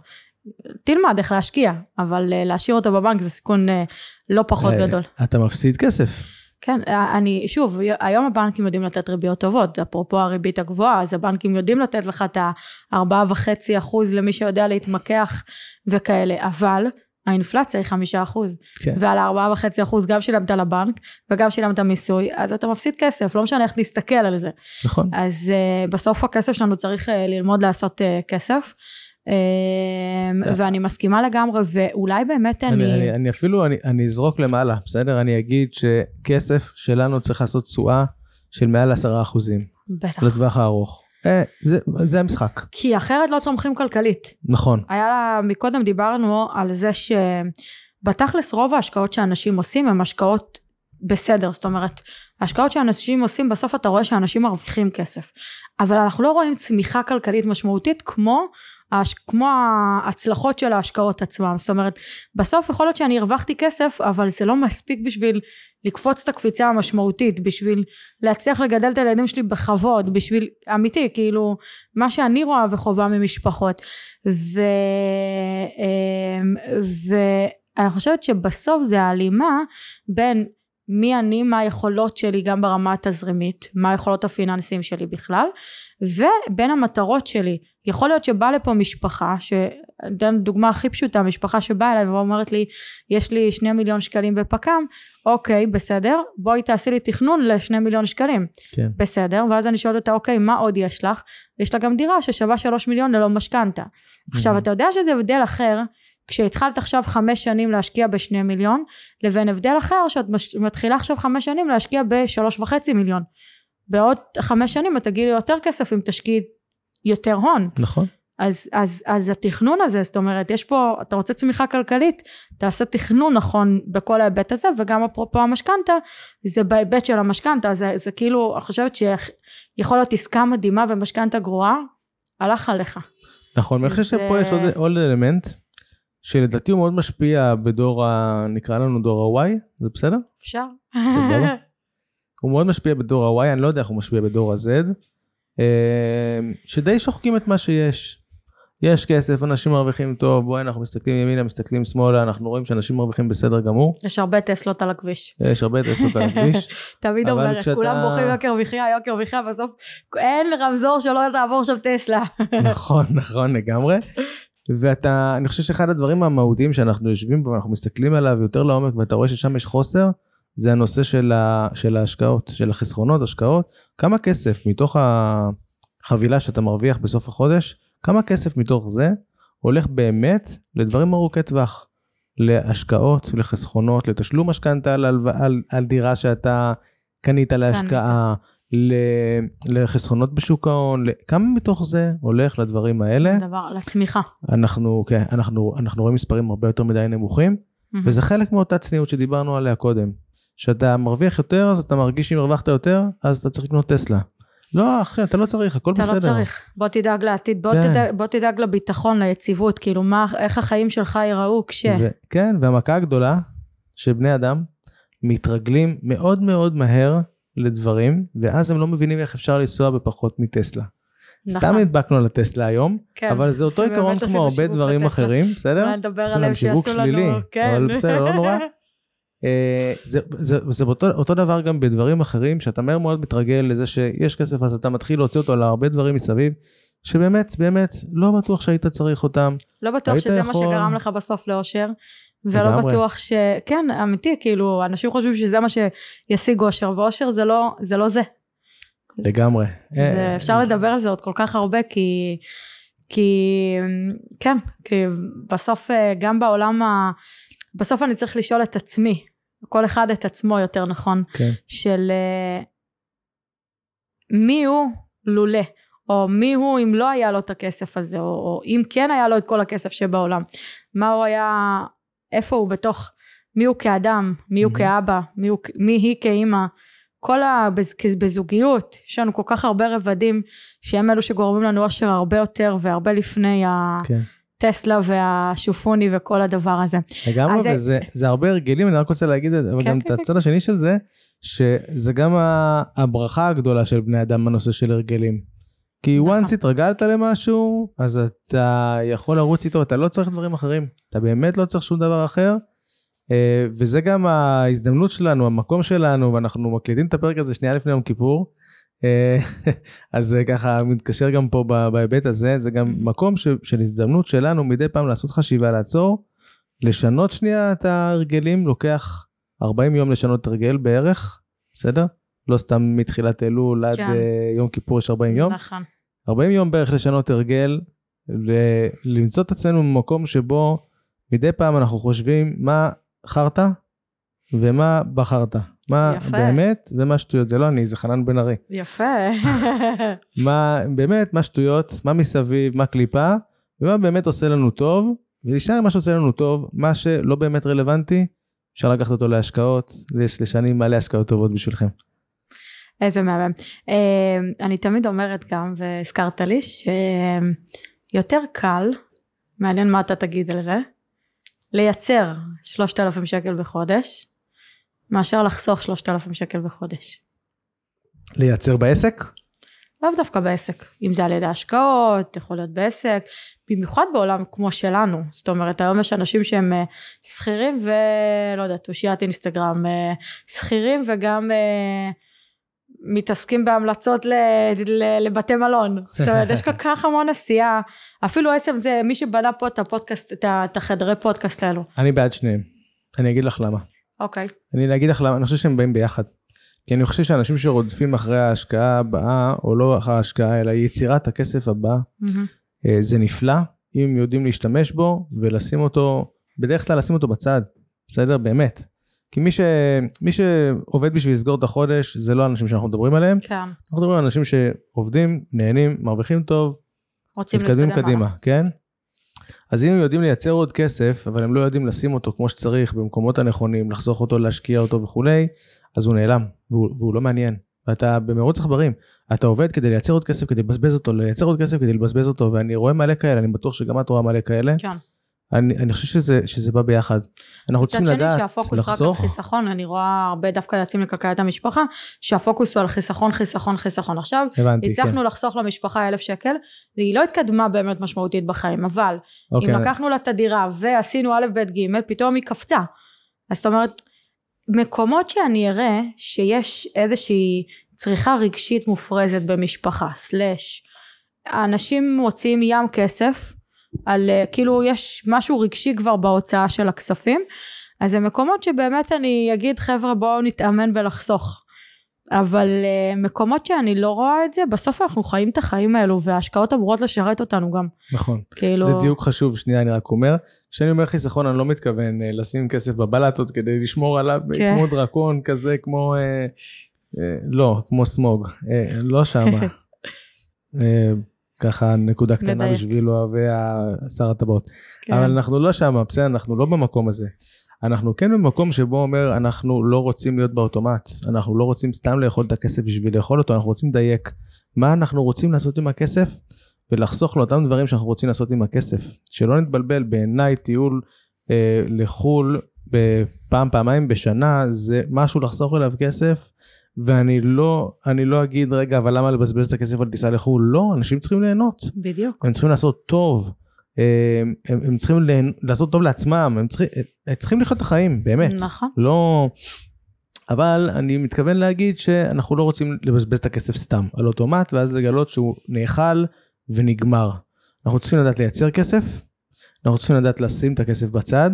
תלמד איך להשקיע, אבל אה, להשאיר אותו בבנק זה סיכון אה, לא פחות אה, גדול. אתה מפסיד כסף. כן, אני, שוב, היום הבנקים יודעים לתת ריביות טובות, אפרופו הריבית הגבוהה, אז הבנקים יודעים לתת לך את ה-4.5 אחוז למי שיודע להתמקח וכאלה, אבל האינפלציה היא חמישה אחוז, כן. ועל הארבעה וחצי אחוז גם שילמת לבנק וגם שילמת מיסוי, אז אתה מפסיד כסף, לא משנה איך נסתכל על זה. נכון. אז uh, בסוף הכסף שלנו צריך uh, ללמוד לעשות uh, כסף. אמ, ואני מסכימה לגמרי, ואולי באמת אני... אני, אני, אני אפילו, אני, אני אזרוק למעלה, בסדר? אני אגיד שכסף שלנו צריך לעשות תשואה של מעל עשרה אחוזים. בטח. לטווח הארוך. אה, זה, זה המשחק. כי אחרת לא צומחים כלכלית. נכון. היה לה, מקודם דיברנו על זה שבתכלס רוב ההשקעות שאנשים עושים הם השקעות בסדר, זאת אומרת, ההשקעות שאנשים עושים בסוף אתה רואה שאנשים מרוויחים כסף. אבל אנחנו לא רואים צמיחה כלכלית משמעותית כמו כמו ההצלחות של ההשקעות עצמם. זאת אומרת בסוף יכול להיות שאני הרווחתי כסף אבל זה לא מספיק בשביל לקפוץ את הקפיצה המשמעותית בשביל להצליח לגדל את הילדים שלי בכבוד בשביל אמיתי כאילו מה שאני רואה וחובה ממשפחות. ו... אמ, ואני חושבת שבסוף זה ההלימה בין מי אני, מה היכולות שלי גם ברמה התזרימית, מה היכולות הפיננסיים שלי בכלל, ובין המטרות שלי. יכול להיות שבא לפה משפחה, שאתן דוגמה הכי פשוטה, משפחה שבאה אליי ואומרת לי, יש לי שני מיליון שקלים בפק"ם, אוקיי, בסדר, בואי תעשי לי תכנון לשני מיליון שקלים. כן. בסדר, ואז אני שואלת אותה, אוקיי, מה עוד יש לך? יש לה גם דירה ששווה שלוש מיליון ללא משכנתה. עכשיו, אתה יודע שזה הבדל אחר כשהתחלת עכשיו חמש שנים להשקיע בשני מיליון לבין הבדל אחר שאת מתחילה עכשיו חמש שנים להשקיע בשלוש וחצי מיליון. בעוד חמש שנים את תגידי יותר כסף אם תשקיעי יותר הון. נכון. אז, אז, אז התכנון הזה, זאת אומרת, יש פה, אתה רוצה צמיחה כלכלית, תעשה תכנון נכון בכל ההיבט הזה, וגם אפרופו המשכנתה, זה בהיבט של המשכנתה, זה, זה כאילו, אני חושבת שיכול להיות עסקה מדהימה ומשכנתה גרועה, הלך עליך. נכון, ואני חושב שפה יש עוד, עוד אלמנט, שלדעתי הוא מאוד משפיע בדור ה... נקרא לנו דור ה-Y, זה בסדר? אפשר. סבבה. *laughs* הוא מאוד משפיע בדור ה-Y, אני לא יודע איך הוא משפיע בדור ה-Z, אה, שדי שוחקים את מה שיש. יש כסף, אנשים מרוויחים טוב, בואי אנחנו מסתכלים ימינה, מסתכלים שמאלה, אנחנו רואים שאנשים מרוויחים בסדר גמור. יש הרבה טסלות על הכביש. יש הרבה טסלות על הכביש. *laughs* תמיד אומרת, כשאתה... כולם בוכים יוקר מחיה, יוקר מחיה, בסוף אין רמזור שלא תעבור שם טסלה. נכון, נכון, לגמרי. *laughs* ואתה, אני חושב שאחד הדברים המהותיים שאנחנו יושבים בו, אנחנו מסתכלים עליו יותר לעומק, ואתה רואה ששם יש חוסר, זה הנושא של, ה, של ההשקעות, של החסכונות, השקעות. כמה כסף מתוך החבילה שאתה מרוויח בסוף החודש, כמה כסף מתוך זה הולך באמת לדברים ארוכי טווח, להשקעות, לחסכונות, לתשלום משכנתה על, על, על, על דירה שאתה קנית להשקעה, לחסכונות בשוק ההון, כמה מתוך זה הולך לדברים האלה? דבר, לצמיחה. אנחנו, כן, אנחנו, אנחנו רואים מספרים הרבה יותר מדי נמוכים, mm-hmm. וזה חלק מאותה צניעות שדיברנו עליה קודם. שאתה מרוויח יותר, אז אתה מרגיש שאם הרווחת יותר, אז אתה צריך לקנות טסלה. לא, אחי, אתה לא צריך, הכל אתה בסדר. אתה לא צריך. בוא תדאג לעתיד, בוא, כן. תדאג, בוא תדאג לביטחון, ליציבות, כאילו, מה, איך החיים שלך ייראו כש... ו- כן, והמכה הגדולה, שבני אדם מתרגלים מאוד מאוד מהר לדברים, ואז הם לא מבינים איך אפשר לנסוע בפחות מטסלה. נכון. סתם נדבקנו על הטסלה היום, כן. אבל זה אותו עיקרון כמו הרבה דברים לטסלה. אחרים, בסדר? אולי נדבר עליהם שיעשו לנו, כן. אבל בסדר, לא נורא. *laughs* אה, זה, זה, זה אותו, אותו דבר גם בדברים אחרים, שאתה מהר מאוד מתרגל לזה שיש כסף אז אתה מתחיל להוציא אותו להרבה דברים מסביב, שבאמת, באמת, לא בטוח שהיית צריך אותם. לא בטוח שזה יכול... מה שגרם לך בסוף לאושר. ולא לגמרי. בטוח ש... כן, אמיתי, כאילו, אנשים חושבים שזה מה שישיג אושר, ואושר זה לא זה. לא זה. לגמרי. זה, אה, אפשר לדבר על זה עוד כל כך הרבה, כי... כי כן, כי בסוף אה, גם בעולם ה... בסוף אני צריך לשאול את עצמי, כל אחד את עצמו יותר נכון, כן. של מי הוא לולא, או מי הוא אם לא היה לו את הכסף הזה, או, או אם כן היה לו את כל הכסף שבעולם, מה הוא היה, איפה הוא בתוך, מי הוא כאדם, מי הוא mm-hmm. כאבא, מי, הוא, מי היא כאימא, כל הבזוגיות, יש לנו כל כך הרבה רבדים שהם אלו שגורמים לנו אושר הרבה יותר והרבה לפני כן. ה... טסלה והשופוני וכל הדבר הזה. לגמרי, וזה זה, זה הרבה הרגלים, אני רק רוצה להגיד, אבל כן, גם כן, את הצד כן. השני של זה, שזה גם הברכה הגדולה של בני אדם בנושא של הרגלים. כי נכון. once התרגלת למשהו, אז אתה יכול לרוץ איתו, אתה לא צריך דברים אחרים. אתה באמת לא צריך שום דבר אחר. אה, וזה גם ההזדמנות שלנו, המקום שלנו, ואנחנו מקליטים את הפרק הזה שנייה לפני יום כיפור. אה, *laughs* אז זה ככה מתקשר גם פה בהיבט הזה, זה גם מקום ש, של הזדמנות שלנו מדי פעם לעשות חשיבה, לעצור, לשנות שנייה את ההרגלים, לוקח 40 יום לשנות הרגל בערך, בסדר? לא סתם מתחילת אלול עד כן. uh, יום כיפור יש 40 יום. נכון. 40 יום בערך לשנות הרגל, ולמצוא את עצמנו במקום שבו מדי פעם אנחנו חושבים מה חרטא ומה בחרת. מה יפה. באמת ומה שטויות, זה לא אני, זה חנן בן ארי. יפה. *laughs* מה באמת, מה שטויות, מה מסביב, מה קליפה, ומה באמת עושה לנו טוב, ולשאר עם מה שעושה לנו טוב, מה שלא באמת רלוונטי, אפשר לקחת אותו להשקעות, ויש לשנים מלא השקעות טובות בשבילכם. איזה מהמם. Uh, אני תמיד אומרת גם, והזכרת לי, שיותר קל, מעניין מה אתה תגיד על זה, לייצר 3,000 שקל בחודש, מאשר לחסוך 3,000 שקל בחודש. לייצר בעסק? לאו דווקא בעסק. אם זה על ידי השקעות, יכול להיות בעסק, במיוחד בעולם כמו שלנו. זאת אומרת, היום יש אנשים שהם אה, שכירים ולא יודעת, אושיית אינסטגרם, אה, שכירים וגם אה, מתעסקים בהמלצות לבתי מלון. זאת אומרת, יש כל *laughs* כך המון עשייה. אפילו עצם זה, מי שבנה פה את הפודקאסט, את החדרי פודקאסט האלו. אני בעד שניהם. אני אגיד לך למה. אוקיי. אני אגיד לך למה, אני חושב שהם באים ביחד. כי אני חושב שאנשים שרודפים אחרי ההשקעה הבאה, או לא אחרי ההשקעה, אלא יצירת הכסף הבא, mm-hmm. זה נפלא, אם יודעים להשתמש בו ולשים אותו, בדרך כלל לשים אותו בצד, בסדר? באמת. כי מי, ש... מי שעובד בשביל לסגור את החודש, זה לא האנשים שאנחנו מדברים עליהם. כן. אנחנו מדברים על אנשים שעובדים, נהנים, מרוויחים טוב, רוצים להתקדם קדימה. כן? אז אם הם יודעים לייצר עוד כסף, אבל הם לא יודעים לשים אותו כמו שצריך במקומות הנכונים, לחסוך אותו, להשקיע אותו וכולי, אז הוא נעלם, והוא, והוא לא מעניין. ואתה במרוץ עכברים, אתה עובד כדי לייצר עוד כסף, כדי לבזבז אותו, לייצר עוד כסף כדי לבזבז אותו, ואני רואה מלא כאלה, אני בטוח שגם את רואה מלא כאלה. כן. אני, אני חושב שזה, שזה בא ביחד. אנחנו מצד צריכים שני לדעת שהפוקוס רק על לחסוך. חיסכון, אני רואה הרבה דווקא יוצאים לכלכלת המשפחה, שהפוקוס הוא על חיסכון, חיסכון, חיסכון. עכשיו, הבנתי, כן. הצלחנו לחסוך למשפחה אלף שקל, והיא לא התקדמה באמת משמעותית בחיים, אבל אוקיי, אם לקחנו לה את הדירה ועשינו א', ב', ג', פתאום היא קפצה. אז זאת אומרת, מקומות שאני אראה שיש איזושהי צריכה רגשית מופרזת במשפחה, סלאש, האנשים מוציאים ים כסף, על אה, כאילו יש משהו רגשי כבר בהוצאה של הכספים, אז זה מקומות שבאמת אני אגיד חבר'ה בואו נתאמן בלחסוך. אבל uh, מקומות שאני לא רואה את זה, בסוף אנחנו חיים את החיים האלו וההשקעות אמורות לשרת אותנו גם. נכון. כאילו... זה דיוק חשוב, שנייה אני רק אומר. כשאני אומר חיסכון אני לא מתכוון אה, לשים כסף בבלטות כדי לשמור עליו כן. כמו דרקון כזה, כמו... אה, אה, לא, כמו סמוג. אה, לא שמה. אה, *laughs* ככה נקודה קטנה נדייק. בשביל אוהבי שר הטבעות. כן. אבל אנחנו לא שמה, בסדר, אנחנו לא במקום הזה. אנחנו כן במקום שבו אומר אנחנו לא רוצים להיות באוטומט, אנחנו לא רוצים סתם לאכול את הכסף בשביל לאכול אותו, אנחנו רוצים לדייק מה אנחנו רוצים לעשות עם הכסף ולחסוך לאותם דברים שאנחנו רוצים לעשות עם הכסף. שלא נתבלבל, בעיניי טיול אה, לחו"ל פעם פעמיים בשנה זה משהו לחסוך אליו כסף ואני לא, אני לא אגיד רגע אבל למה לבזבז את הכסף על טיסה לחו"ל, לא, אנשים צריכים ליהנות. בדיוק. הם צריכים לעשות טוב, הם, הם, הם צריכים להנ... לעשות טוב לעצמם, הם צריכים, הם צריכים לחיות את החיים, באמת. נכון. לא... אבל אני מתכוון להגיד שאנחנו לא רוצים לבזבז את הכסף סתם על אוטומט, ואז לגלות שהוא נאכל ונגמר. אנחנו צריכים לדעת לייצר כסף, אנחנו צריכים לדעת לשים את הכסף בצד,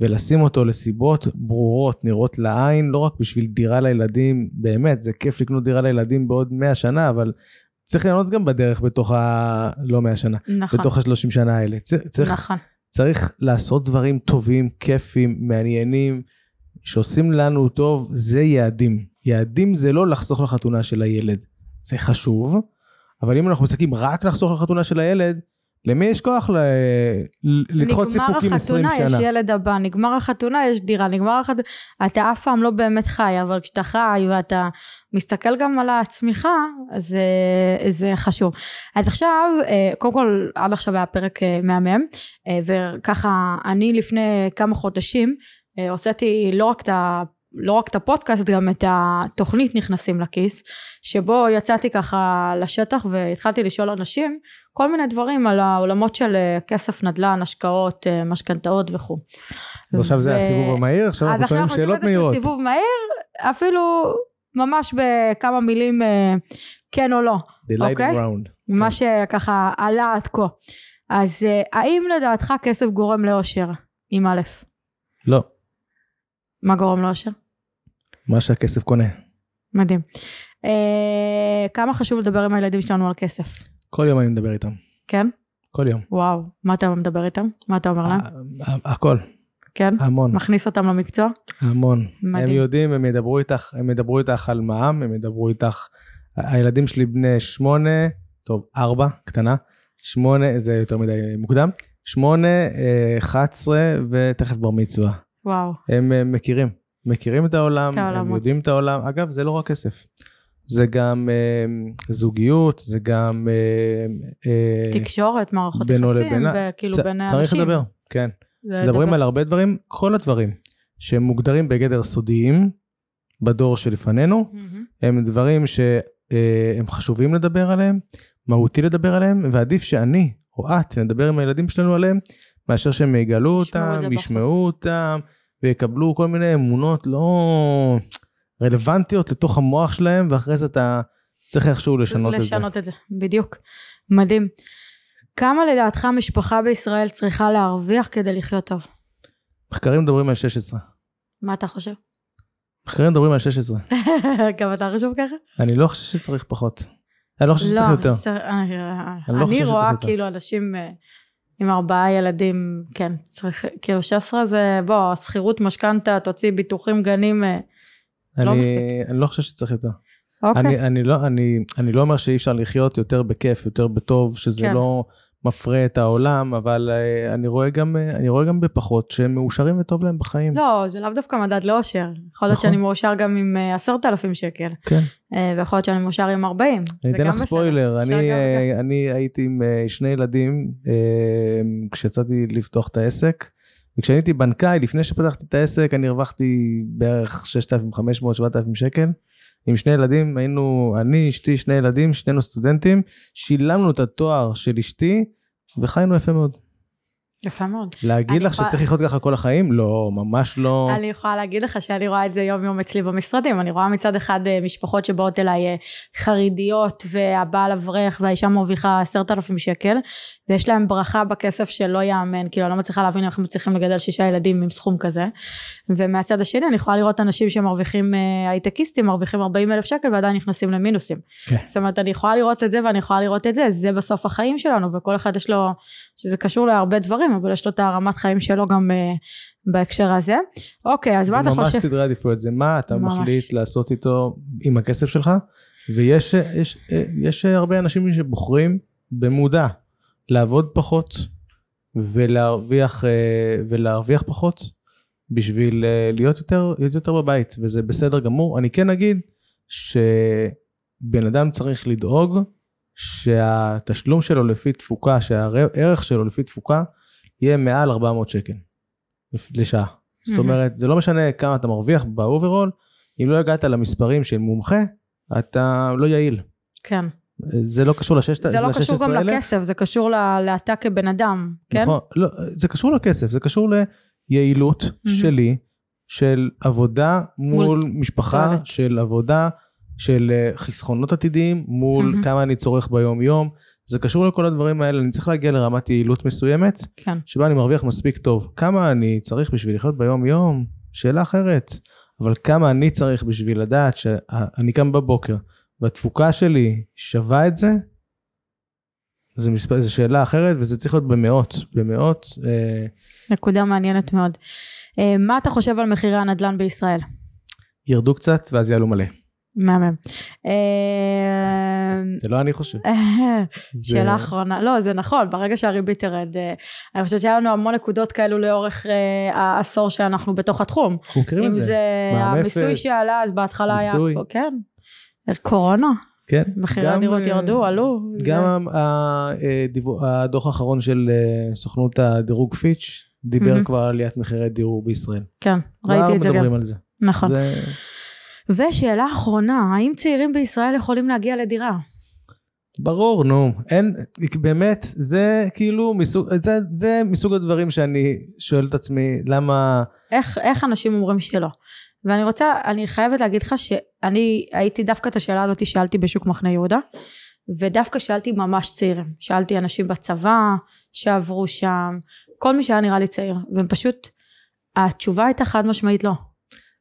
ולשים אותו לסיבות ברורות, נראות לעין, לא רק בשביל דירה לילדים, באמת, זה כיף לקנות דירה לילדים בעוד 100 שנה, אבל צריך ליהנות גם בדרך בתוך ה... לא 100 שנה, נכון. בתוך ה-30 שנה האלה. צריך, צריך, נכון. צריך לעשות דברים טובים, כיפים, מעניינים, שעושים לנו טוב, זה יעדים. יעדים זה לא לחסוך לחתונה של הילד, זה חשוב, אבל אם אנחנו מסתכלים רק לחסוך לחתונה של הילד, למי יש כוח ל... לדחות סיפוקים 20 נגמר החתונה, שנה? יש ילד הבא, נגמר החתונה, יש דירה, נגמר החתונה, אתה אף פעם לא באמת חי, אבל כשאתה חי ואתה מסתכל גם על הצמיחה, אז אה, זה חשוב. אז עכשיו, אה, קודם כל, עד עכשיו היה פרק אה, מהמם, אה, וככה, אני לפני כמה חודשים, אה, הוצאתי לא רק את ה... לא רק את הפודקאסט, גם את התוכנית נכנסים לכיס, שבו יצאתי ככה לשטח והתחלתי לשאול אנשים כל מיני דברים על העולמות של אה, כסף, נדל"ן, השקעות, אה, משכנתאות וכו'. ועכשיו זה ו- הסיבוב המהיר, עכשיו אז אנחנו עכשיו שואלים שאלות מהירות. סיבוב מהיר, אפילו ממש בכמה מילים אה, כן או לא, The light אוקיי? round. מה שככה עלה עד כה. אז האם לדעתך כסף גורם לאושר? עם א', לא, מה גורם לאושר? מה שהכסף קונה. מדהים. אה, כמה חשוב לדבר עם הילדים שלנו על כסף, כל יום אני מדבר איתם. כן? כל יום. וואו, מה אתה מדבר איתם? מה אתה אומר להם? ה- ה- הכל, כן? המון. מכניס אותם למקצוע? המון. הם מדהים. יודעים, הם ידברו איתך, הם ידברו איתך על מע"מ, הם ידברו איתך, הילדים שלי בני שמונה, טוב, ארבע, קטנה, שמונה, זה יותר מדי מוקדם, שמונה, אה, 11 ותכף בר מצווה. וואו, הם אה, מכירים, מכירים את העולם, את הם. יודעים את העולם, אגב, זה לא רק כסף. זה גם אה, זוגיות, זה גם... אה, אה, תקשורת, מערכות יחסים. וכאילו צ- בין האנשים. צריך לדבר, כן. מדברים. על הרבה דברים, כל הדברים שהם מוגדרים בגדר סודיים בדור שלפנינו, מהמם. הם דברים שהם חשובים לדבר עליהם, מהותי לדבר עליהם, ועדיף שאני או את נדבר עם הילדים שלנו עליהם, מאשר שהם יגלו ישמעו אותם, זה בחוץ. ישמעו אותם, ויקבלו כל מיני אמונות לא רלוונטיות לתוך המוח שלהם, ואחרי זה אתה צריך איכשהו לשנות את זה. לשנות את זה, בדיוק. מדהים. כמה לדעתך משפחה בישראל צריכה להרוויח כדי לחיות טוב? מחקרים מדברים על 16. מה אתה חושב? מחקרים מדברים על 16. *laughs* גם אתה חושב ככה? אני לא חושב שצריך פחות. אני לא חושב שצריך יותר. אני- לא רואה. כאילו אנשים אה, עם ארבעה ילדים, כן, צריך, כאילו 16 זה, בוא, שכירות משכנתה, תוציא ביטוחים, גנים, אה, לא אני, מספיק. אני לא חושב שצריך יותר. אוקיי. אני, אני, לא, אני, אני לא אומר שאי אפשר לחיות יותר בכיף, יותר בטוב, שזה כן. לא מפרה את העולם, אבל אה, אני רואה גם, אה, אני רואה גם בפחות שהם מאושרים וטוב להם בחיים. לא, זה לאו דווקא מדד לאושר. יכול להיות נכון. שאני מאושר גם עם אה, עשרת אלפים שקל, כן. ויכול להיות שאני מאושר עם ארבעים. אני אתן לך ספוילר, אני, גם אני הייתי עם שני ילדים כשיצאתי לפתוח את העסק, וכשאני הייתי בנקאי, לפני שפתחתי את העסק, אני הרווחתי בערך 6,500-7,000 שקל. עם שני ילדים, היינו, אני, אשתי, שני ילדים, שנינו סטודנטים, שילמנו את התואר של אשתי, וחיינו יפה מאוד. יפה מאוד. להגיד לך יכולה- שצריך לחיות ככה כל החיים? לא, ממש לא. אני יכולה להגיד לך שאני רואה את זה יום יום אצלי במשרדים. אני רואה מצד אחד אה, משפחות שבאות אליי אה, חרדיות והבעל אברך והאישה מרוויחה עשרת אלפים שקל ויש להם ברכה בכסף שלא ייאמן. כאילו אני לא מצליחה להבין איך הם מצליחים לגדל שישה ילדים עם סכום כזה. ומהצד השני אני יכולה לראות אנשים שמרוויחים אה, הייטקיסטים מרוויחים 40 אלף שקל ועדיין נכנסים למינוסים. כן. זאת אומרת אני יכולה לראות את זה ואני יכולה לראות את זה זה בסוף החיים שלנו וכל אחד יש לו שזה קשור להרבה דברים אבל יש לו את הרמת חיים שלו גם אה, בהקשר הזה. אוקיי אז זה מה אתה ממש חושב? סדרי עדיפויות, זה מה אתה ממש. מחליט לעשות איתו עם הכסף שלך, ויש יש, יש הרבה אנשים שבוחרים במודע לעבוד פחות ולהרוויח, אה, ולהרוויח פחות בשביל אה, להיות יותר, להיות יותר בבית, וזה בסדר גמור. אני כן אגיד שבן אדם צריך לדאוג שהתשלום שלו לפי תפוקה, שהערך שלו לפי תפוקה יהיה מעל 400 שקל לשעה. זאת, מה זאת אומרת, זה לא משנה כמה אתה מרוויח ב overall, אם לא הגעת למספרים של מומחה, אתה לא יעיל. כן. זה לא קשור לששת- זה לא קשור גם ל-16,000. לכסף זה קשור ל- לאתה כבן אדם. כן? נכון, לא, זה קשור לכסף, זה קשור ליעילות שלי, של עבודה מול, מול משפחה. של עבודה, של אה, חסכונות עתידיים, מול מהמם. כמה אני צורך ביום יום. זה קשור לכל הדברים האלה, אני צריך להגיע לרמת יעילות מסוימת, כן. שבה אני מרוויח מספיק טוב. כמה אני צריך בשביל לחיות ביום יום? שאלה אחרת. אבל כמה אני צריך בשביל לדעת שאני קם בבוקר והתפוקה שלי שווה את זה? זה, מספר, שאלה אחרת וזה צריך להיות במאות, במאות. אה, נקודה מעניינת מאוד. אה, מה אתה חושב על מחירי הנדל"ן בישראל? ירדו קצת ואז יעלו מלא. מהמם. אה, זה לא אני חושב. *laughs* זה- שאלה אחרונה, לא זה נכון, ברגע שהריבית תרד, אה, אני חושבת שהיה לנו המון נקודות כאלו לאורך אה, העשור שאנחנו בתוך התחום. אנחנו מכירים אם את זה. זה מע"מ המיסוי שעלה, אז בהתחלה היה, מיסוי. כן, קורונה, כן. מחירי הדירות אה, ירדו, עלו. גם הדוח האחרון של סוכנות הדירוג פיץ' דיבר. כבר על עליית מחירי דיור בישראל. כן, ראיתי את זה כבר גם, מדברים על זה. נכון. ושאלה אחרונה, האם צעירים בישראל יכולים להגיע לדירה? ברור, נו. אין, באמת, זה כאילו מסוג, זה, זה מסוג הדברים שאני שואל את עצמי, למה... איך, איך אנשים אומרים שלא? ואני רוצה, אני חייבת להגיד לך שאני הייתי דווקא את השאלה הזאת שאלתי בשוק מחנה יהודה, ודווקא שאלתי ממש צעירים. שאלתי אנשים בצבא שעברו שם, כל מי שהיה נראה לי צעיר, והם פשוט, התשובה הייתה חד משמעית לא.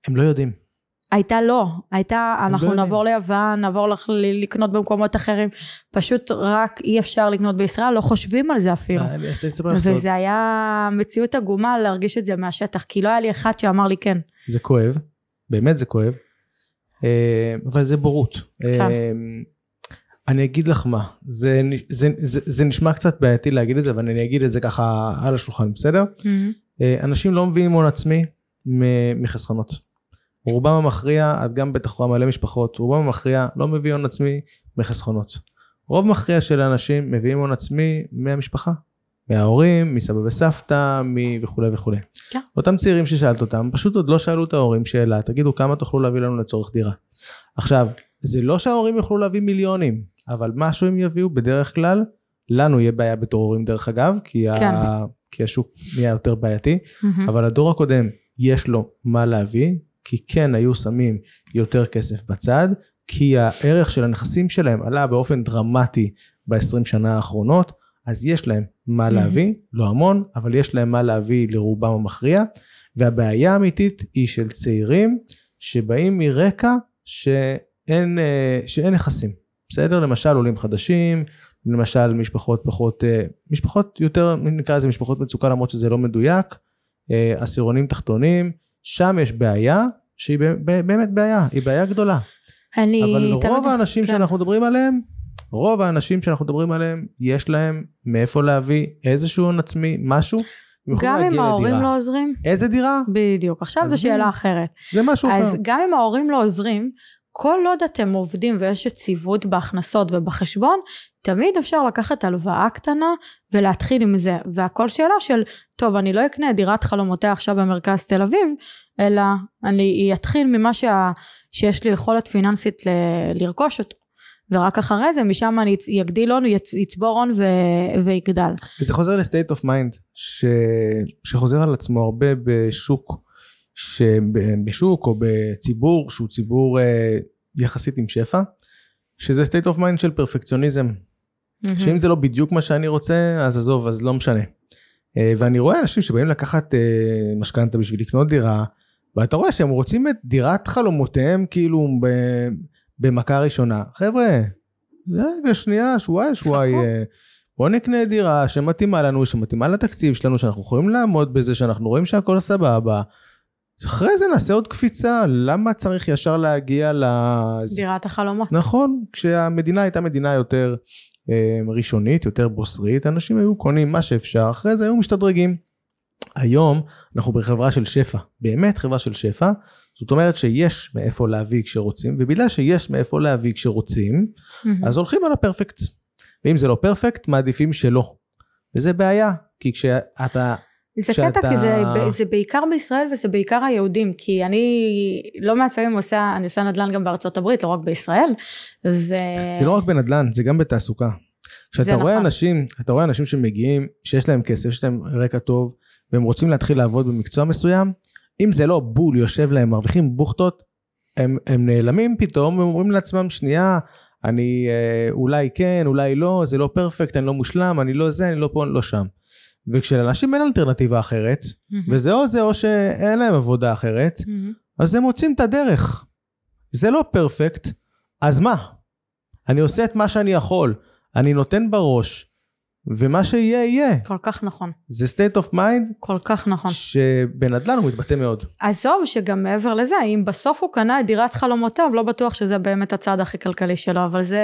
הם לא יודעים. הייתה לא, הייתה אנחנו יודעים. נעבור ליוון, נעבור לח- ל- לקנות במקומות אחרים, פשוט רק אי אפשר לקנות בישראל, לא חושבים על זה אפילו. לך סוד. וזה היה מציאות עגומה להרגיש את זה מהשטח, כי לא היה לי אחד שאמר לי כן. זה כואב, באמת זה כואב, אה, אבל זה בורות. כן. אה, אני אגיד לך מה, זה, זה, זה, זה נשמע קצת בעייתי להגיד את זה, אבל אני אגיד את זה ככה על השולחן, בסדר? אה, אנשים לא מביאים הון עצמי מחסכונות. רובם המכריע, את גם בטח רואה מלא משפחות, רובם המכריע לא מביא הון עצמי מחסכונות. רוב מכריע של האנשים מביאים הון עצמי מהמשפחה, מההורים, מסבא וסבתא, מ... וכולי וכולי. כן. אותם צעירים ששאלת אותם, פשוט עוד לא שאלו את ההורים שאלה, תגידו כמה תוכלו להביא לנו לצורך דירה. עכשיו, זה לא שההורים יוכלו להביא מיליונים, אבל משהו הם יביאו בדרך כלל, לנו יהיה בעיה בתור הורים דרך אגב, כי, כן. ה... כי השוק נהיה יותר בעייתי, מהמם. אבל הדור הקודם יש לו מה להביא, כי כן היו שמים יותר כסף בצד, כי הערך של הנכסים שלהם עלה באופן דרמטי ב-20 שנה האחרונות, אז יש להם מה. להביא, לא המון, אבל יש להם מה להביא לרובם המכריע, והבעיה האמיתית היא של צעירים שבאים מרקע שאין, אה, שאין נכסים, בסדר? למשל עולים חדשים, למשל משפחות פחות, אה, משפחות יותר, נקרא לזה משפחות מצוקה למרות שזה לא מדויק, אה, עשירונים תחתונים, שם יש בעיה שהיא באמת בעיה, היא בעיה גדולה. אני אבל תמיד- רוב האנשים כן. שאנחנו מדברים עליהם, רוב האנשים שאנחנו מדברים עליהם, יש להם מאיפה להביא איזשהו הון עצמי, משהו. גם אם ההורים לדירה. לא עוזרים, איזה דירה? בדיוק. עכשיו זו. שאלה אחרת. זה משהו אז אחר. גם אם ההורים לא עוזרים, כל עוד אתם עובדים ויש יציבות בהכנסות ובחשבון, תמיד אפשר לקחת הלוואה קטנה ולהתחיל עם זה. והכל שאלה של, טוב, אני לא אקנה דירת חלומותיה עכשיו במרכז תל אביב, אלא אני אתחיל ממה שה, שיש לי יכולת פיננסית ל, לרכוש אותו. ורק אחרי זה, משם אני יגדיל הון, יצ- יצבור הון ו- ויגדל. וזה חוזר ל state of mind, שחוזר על עצמו הרבה בשוק, שבשוק או בציבור שהוא ציבור אה, יחסית עם שפע, שזה state of mind של פרפקציוניזם. שאם זה לא בדיוק מה שאני רוצה, אז עזוב, אז לא משנה. אה, ואני רואה אנשים שבאים לקחת אה, משכנתה בשביל לקנות דירה, ואתה רואה שהם רוצים את דירת חלומותיהם כאילו במכה ראשונה. חבר'ה, רגע, שנייה, חכו. אה, בוא נקנה דירה שמתאימה לנו, שמתאימה לתקציב שלנו, שאנחנו יכולים לעמוד בזה, שאנחנו רואים שהכל סבבה. אחרי זה נעשה עוד קפיצה, למה צריך ישר להגיע ל... דירת החלומות. נכון, כשהמדינה הייתה מדינה יותר אה, ראשונית, יותר בוסרית, אנשים היו קונים מה שאפשר, אחרי זה היו משתדרגים. היום אנחנו בחברה של שפע, באמת חברה של שפע, זאת אומרת שיש מאיפה להביא כשרוצים, ובגלל שיש מאיפה להביא כשרוצים, מהמם. אז הולכים על הפרפקט. ואם זה לא פרפקט, מעדיפים שלא. וזה בעיה, כי כשאתה... זה שאתה- קטע כי זה, זה בעיקר בישראל וזה בעיקר היהודים כי אני לא מעט פעמים עושה אני עושה נדל"ן גם בארצות הברית לא רק בישראל ו... זה לא רק בנדל"ן, זה גם בתעסוקה. כשאתה רואה נכון. אנשים, אתה רואה אנשים שמגיעים, שיש להם כסף, יש להם רקע טוב, והם רוצים להתחיל לעבוד במקצוע מסוים, אם זה לא בול יושב להם, מרוויחים בוכטות, הם, הם נעלמים פתאום, והם אומרים לעצמם, שנייה, אני אה, אולי כן, אולי לא, זה לא פרפקט, אני לא מושלם, אני לא זה, אני לא פה, אני לא שם. וכשלאנשים אין אלטרנטיבה אחרת, מהמם. וזה או זה או שאין להם עבודה אחרת, מהמם. אז הם מוצאים את הדרך. זה לא פרפקט, אז מה? אני עושה את מה שאני יכול, אני נותן בראש, ומה שיהיה יהיה. כל כך נכון זה state of mind כל כך נכון שבנדל"ן הוא מתבטא מאוד. עזוב שגם מעבר לזה אם בסוף הוא קנה את דירת חלומותיו לא בטוח שזה באמת הצעד הכי כלכלי שלו אבל זה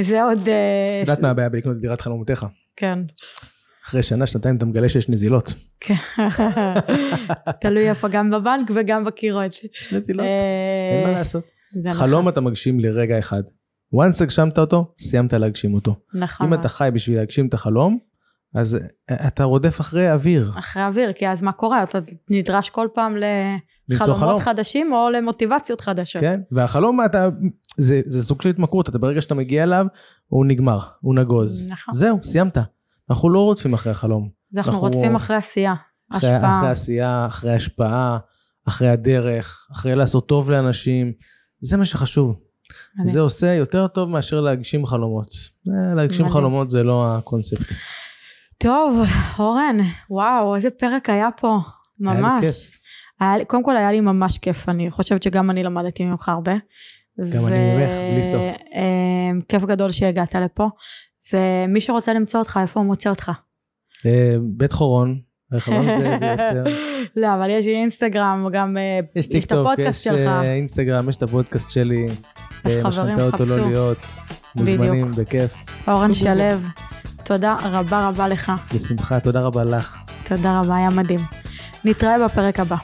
זה עוד אה, את יודעת מה הבעיה בלקנות את דירת חלומותיך? כן אחרי שנה, שנתיים אתה מגלה שיש נזילות. כן תלוי איפה גם בבנק וגם בקירות יש נזילות, אה, אין מה לעשות. זה חלום אתה מגשים לרגע אחד. once הגשמת אותו, סיימת להגשים אותו. נכון אם אתה חי בשביל להגשים את החלום, אז אתה רודף אחרי אוויר. אחרי אוויר, כי אז מה קורה? אתה נדרש כל פעם חלום. לחלומות חדשים או למוטיבציות חדשות. כן? והחלום אתה, זה, זה סוג של התמכרות, אתה ברגע שאתה מגיע אליו, הוא נגמר, הוא נגוז. נכון. זהו, סיימת. אנחנו לא רודפים אחרי החלום. אז אנחנו אנחנו- רודפים אחרי עשייה, אחרי, השפעה. אחרי עשייה, אחרי השפעה, אחרי הדרך, אחרי לעשות טוב לאנשים. זה מה שחשוב. מדהים. זה עושה יותר טוב מאשר להגשים חלומות. אה, להגשים מדהים. חלומות זה לא הקונספט. טוב, אורן, וואו, איזה פרק היה פה. היה לי ממש. כיף. היה קודם כל היה לי ממש כיף, אני חושבת שגם אני למדתי ממך הרבה. גם אני ממך, בלי סוף. אה, כיף גדול שהגעת לפה. ומי שרוצה למצוא אותך, איפה הוא מוצא אותך? אה, בית חורון, רחבעם זאבי 10. לא, אבל יש לי אינסטגרם, גם אה, יש יש את הפודקאסט יש שלך. אה, אינסטגרם, יש את הפודקאסט שלי. אז חברים, חפשו. לא להיות, מוזמנים, בכיף. אורן. שלו, תודה רבה רבה לך. בשמחה, תודה רבה לך. תודה רבה, היה מדהים. נתראה בפרק הבא.